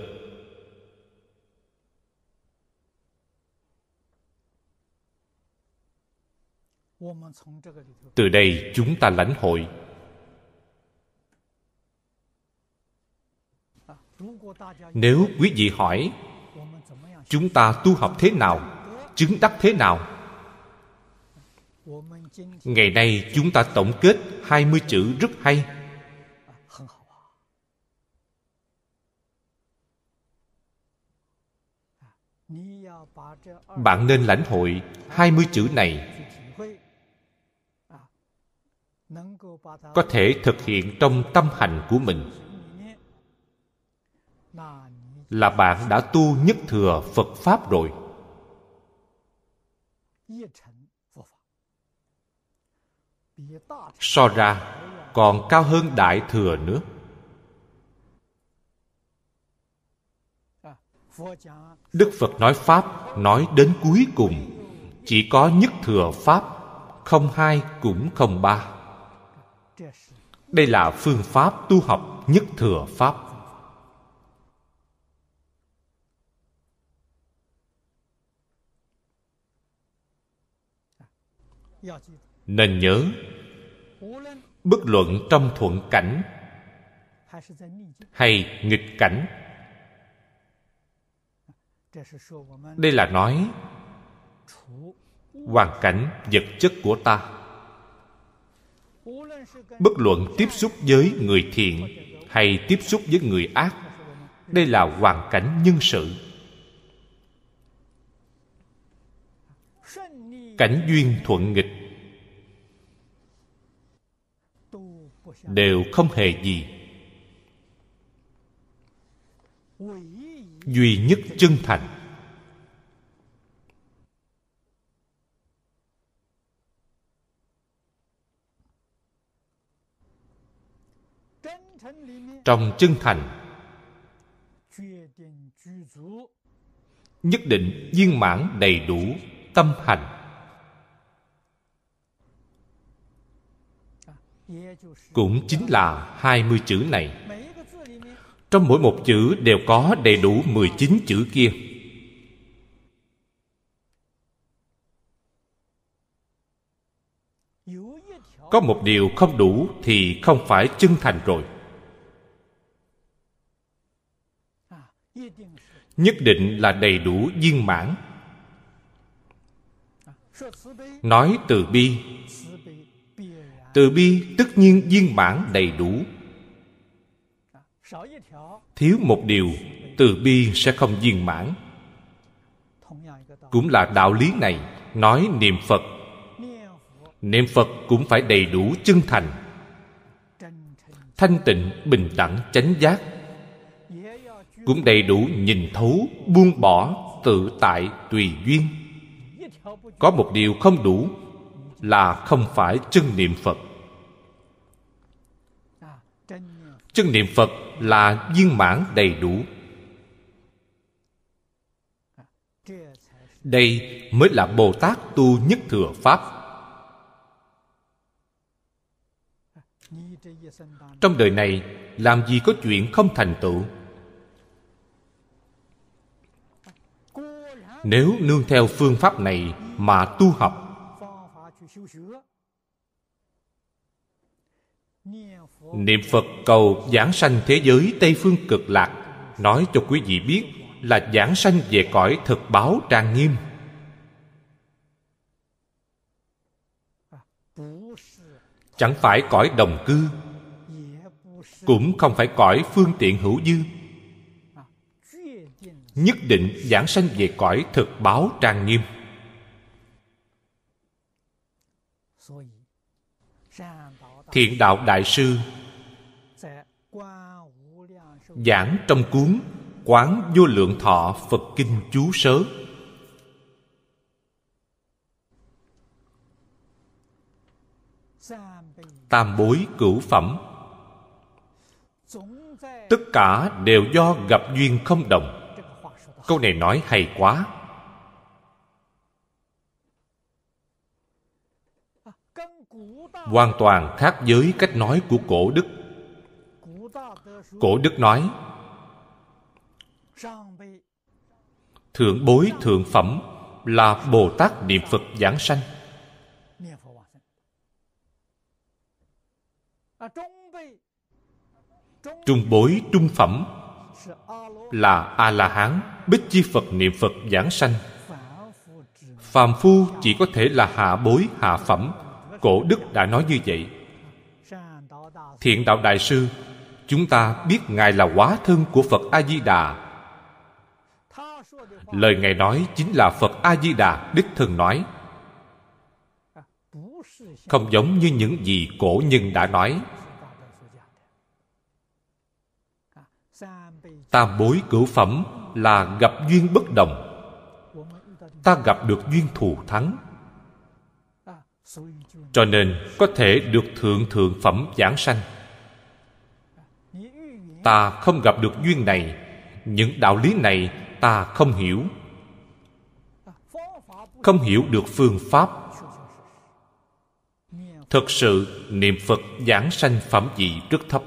Từ đây chúng ta lãnh hội. Nếu quý vị hỏi, chúng ta tu học thế nào? Chứng đắc thế nào? Ngày nay chúng ta tổng kết 20 chữ rất hay. Bạn nên lãnh hội 20 chữ này. Có thể thực hiện trong tâm hành của mình là bạn đã tu nhất thừa phật pháp rồi. So ra, còn cao hơn đại thừa nữa. Đức phật nói pháp, nói đến cuối cùng. Chỉ có nhất thừa pháp, không hai cũng không ba. Đây là phương pháp tu học nhất thừa pháp. Nên nhớ, bất luận trong thuận cảnh hay nghịch cảnh, đây là nói, hoàn cảnh vật chất của ta. Bất luận tiếp xúc với người thiện hay tiếp xúc với người ác, đây là hoàn cảnh nhân sự. Cảnh duyên thuận nghịch. Đều không hề gì. Duy nhất chân thành. Trong chân thành, nhất định viên mãn đầy đủ tâm hành. Cũng chính là hai mươi chữ này. Trong mỗi một chữ đều có đầy đủ 19 chữ kia. Có một điều không đủ thì không phải chân thành rồi. Nhất định là đầy đủ viên mãn. Nói từ bi từ bi tất nhiên viên mãn đầy đủ. Thiếu một điều, từ bi sẽ không viên mãn. Cũng là đạo lý này, nói niệm phật. Niệm phật cũng phải đầy đủ chân thành. Thanh tịnh, bình đẳng, chánh giác. Cũng đầy đủ nhìn thấu, buông bỏ, tự tại, tùy duyên. Có một điều không đủ là không phải chân niệm phật. Chân niệm phật là viên mãn đầy đủ. Đây mới là bồ tát tu nhất thừa pháp. Trong đời này, làm gì có chuyện không thành tựu? Nếu nương theo phương pháp này mà tu học niệm phật cầu giảng sanh thế giới tây phương cực lạc, nói cho quý vị biết là giảng sanh về cõi thực báo trang nghiêm. Chẳng phải cõi đồng cư, cũng không phải cõi phương tiện hữu dư. Nhất định giảng sanh về cõi thực báo trang nghiêm. Thiện đạo đại sư giảng trong cuốn quán vô lượng thọ phật kinh chú sớ. Tam bối cửu phẩm. Tất cả đều do gặp duyên không đồng. Câu này nói hay quá. Hoàn toàn khác với cách nói của cổ đức cổ đức nói, thượng bối, thượng phẩm là bồ tát niệm phật giảng sanh. Trung bối, trung phẩm là a la hán bích chi phật niệm phật giảng sanh. Phàm phu chỉ có thể là hạ bối, hạ phẩm. Cổ đức đã nói như vậy. Thiện đạo đại sư chúng ta biết ngài là hóa thân của phật a di đà lời ngài nói chính là phật a di đà đích thân nói. Không giống như những gì cổ nhân đã nói. Tam bối cửu phẩm là gặp duyên bất đồng. Ta gặp được duyên thù thắng. Cho nên có thể được thượng thượng phẩm giảng sanh ta không gặp được duyên này. Những đạo lý này ta không hiểu. Không hiểu được phương pháp. Thực sự, niệm phật giảng sanh phẩm vị rất thấp?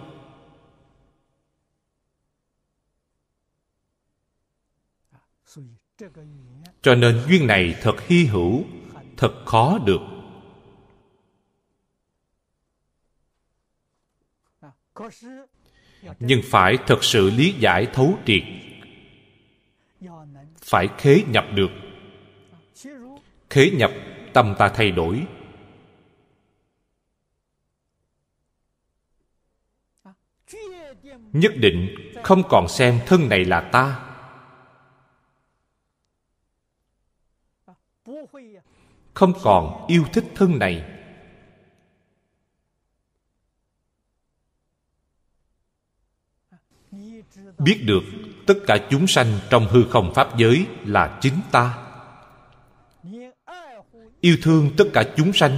Cho nên duyên này thật hy hữu, thật khó được nhưng phải thật sự lý giải thấu triệt. Phải khế nhập được. Khế nhập, tâm ta thay đổi. Nhất định không còn xem thân này là ta. Không còn yêu thích thân này. Biết được tất cả chúng sanh trong hư không pháp giới là chính ta. Yêu thương tất cả chúng sanh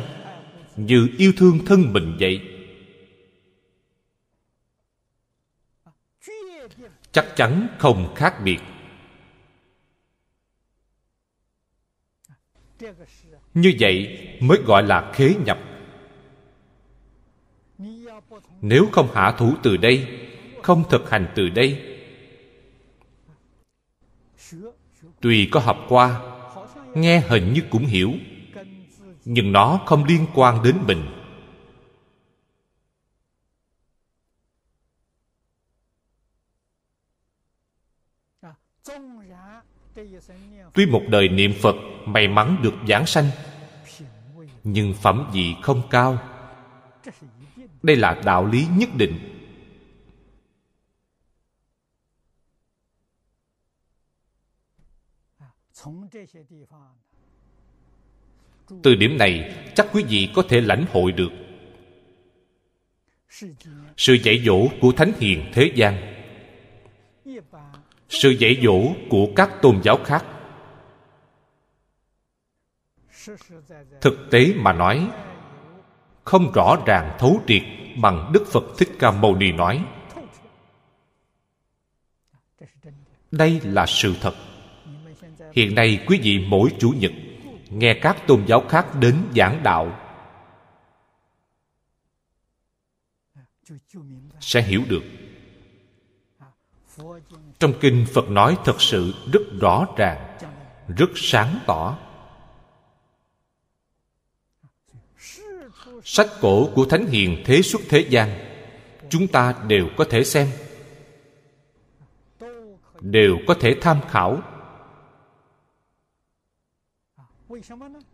như yêu thương thân mình vậy. Chắc chắn không khác biệt. Như vậy mới gọi là khế nhập. Nếu không hạ thủ từ đây, không thực hành từ đây tuy có học qua, nghe hình như cũng hiểu, nhưng nó không liên quan đến mình. Tuy một đời niệm phật may mắn được giảng sanh, nhưng phẩm vị không cao. Đây là đạo lý nhất định. Từ điểm này chắc quý vị có thể lãnh hội được. Sự dạy dỗ của thánh hiền thế gian. Sự dạy dỗ của các tôn giáo khác. Thực tế mà nói không rõ ràng thấu triệt bằng đức phật thích ca mâu ni nói. Đây là sự thật hiện nay quý vị mỗi chủ nhật nghe các tôn giáo khác đến giảng đạo sẽ hiểu được. Trong kinh phật nói thật sự rất rõ ràng, rất sáng tỏ. Sách cổ của thánh hiền thế xuất thế gian, chúng ta đều có thể xem, đều có thể tham khảo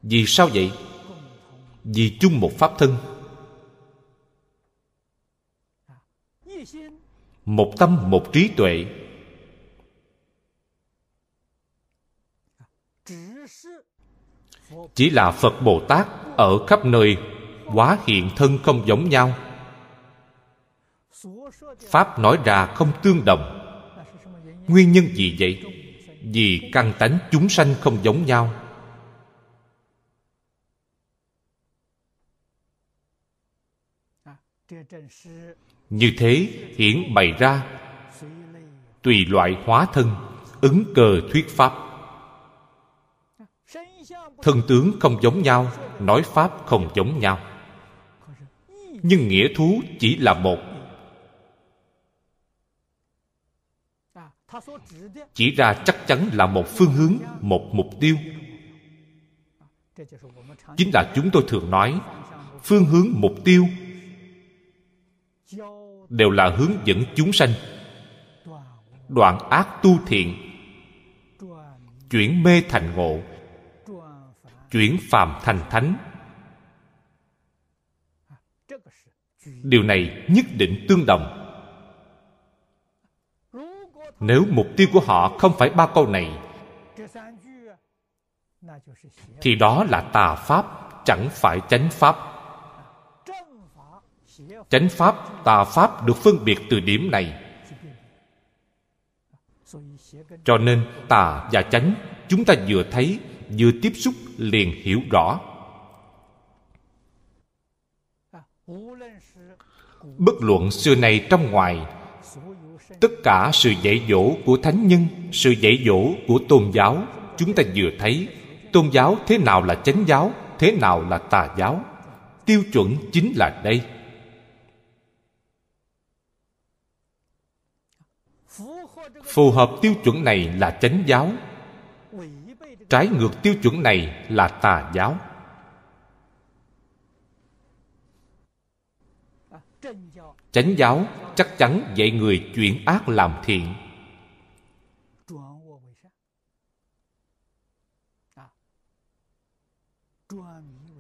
vì sao vậy? Vì chung một pháp thân. Một tâm, một trí tuệ. Chỉ là phật bồ tát ở khắp nơi hóa hiện thân không giống nhau. Pháp nói ra không tương đồng. Nguyên nhân gì vậy? Vì căn tánh chúng sanh không giống nhau. Như thế hiển bày ra. Tùy loại hóa thân, ứng cờ thuyết pháp. Thân tướng không giống nhau, nói pháp không giống nhau. Nhưng nghĩa thú chỉ là một. Chỉ ra chắc chắn là một phương hướng, một mục tiêu. Chính là chúng tôi thường nói, phương hướng mục tiêu đều là hướng dẫn chúng sanh. Đoạn ác tu thiện, chuyển mê thành ngộ, chuyển phàm thành thánh. Điều này nhất định tương đồng. Nếu mục tiêu của họ không phải ba câu này, thì đó là tà pháp, chẳng phải chánh pháp chánh pháp, tà pháp được phân biệt từ điểm này. Cho nên, tà và chánh, chúng ta vừa thấy, vừa tiếp xúc liền hiểu rõ. Bất luận xưa này trong ngoài, tất cả sự dạy dỗ của thánh nhân, sự dạy dỗ của tôn giáo, chúng ta vừa thấy, tôn giáo thế nào là chánh giáo, thế nào là tà giáo? Tiêu chuẩn chính là đây. Phù hợp tiêu chuẩn này là chánh giáo. Trái ngược tiêu chuẩn này là tà giáo. Chánh giáo chắc chắn dạy người chuyển ác làm thiện.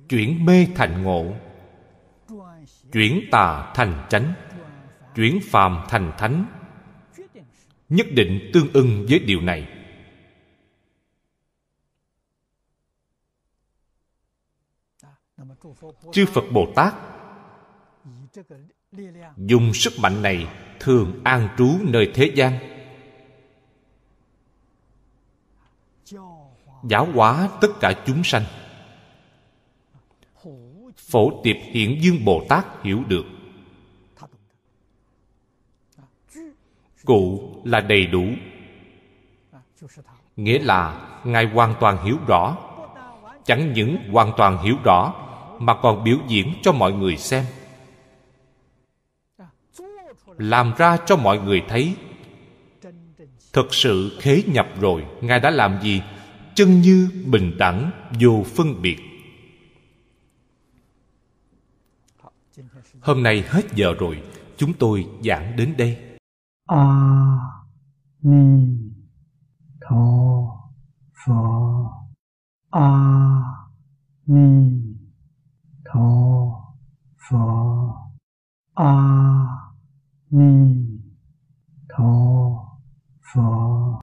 Chuyển mê thành ngộ. Chuyển tà thành chánh. Chuyển phàm thành thánh nhất định tương ưng với điều này. Chư phật bồ tát dùng sức mạnh này thường an trú nơi thế gian. Giáo hóa tất cả chúng sanh. Phổ tiệp hiện dương bồ tát hiểu được. Cụ là đầy đủ. Nghĩa là ngài hoàn toàn hiểu rõ. Chẳng những hoàn toàn hiểu rõ, mà còn biểu diễn cho mọi người xem. Làm ra cho mọi người thấy. Thực sự khế nhập rồi, ngài đã làm gì? Chân như bình đẳng, vô phân biệt. Hôm nay hết giờ rồi, chúng tôi giảng đến đây. 阿弥陀佛。阿弥陀佛。阿弥陀佛。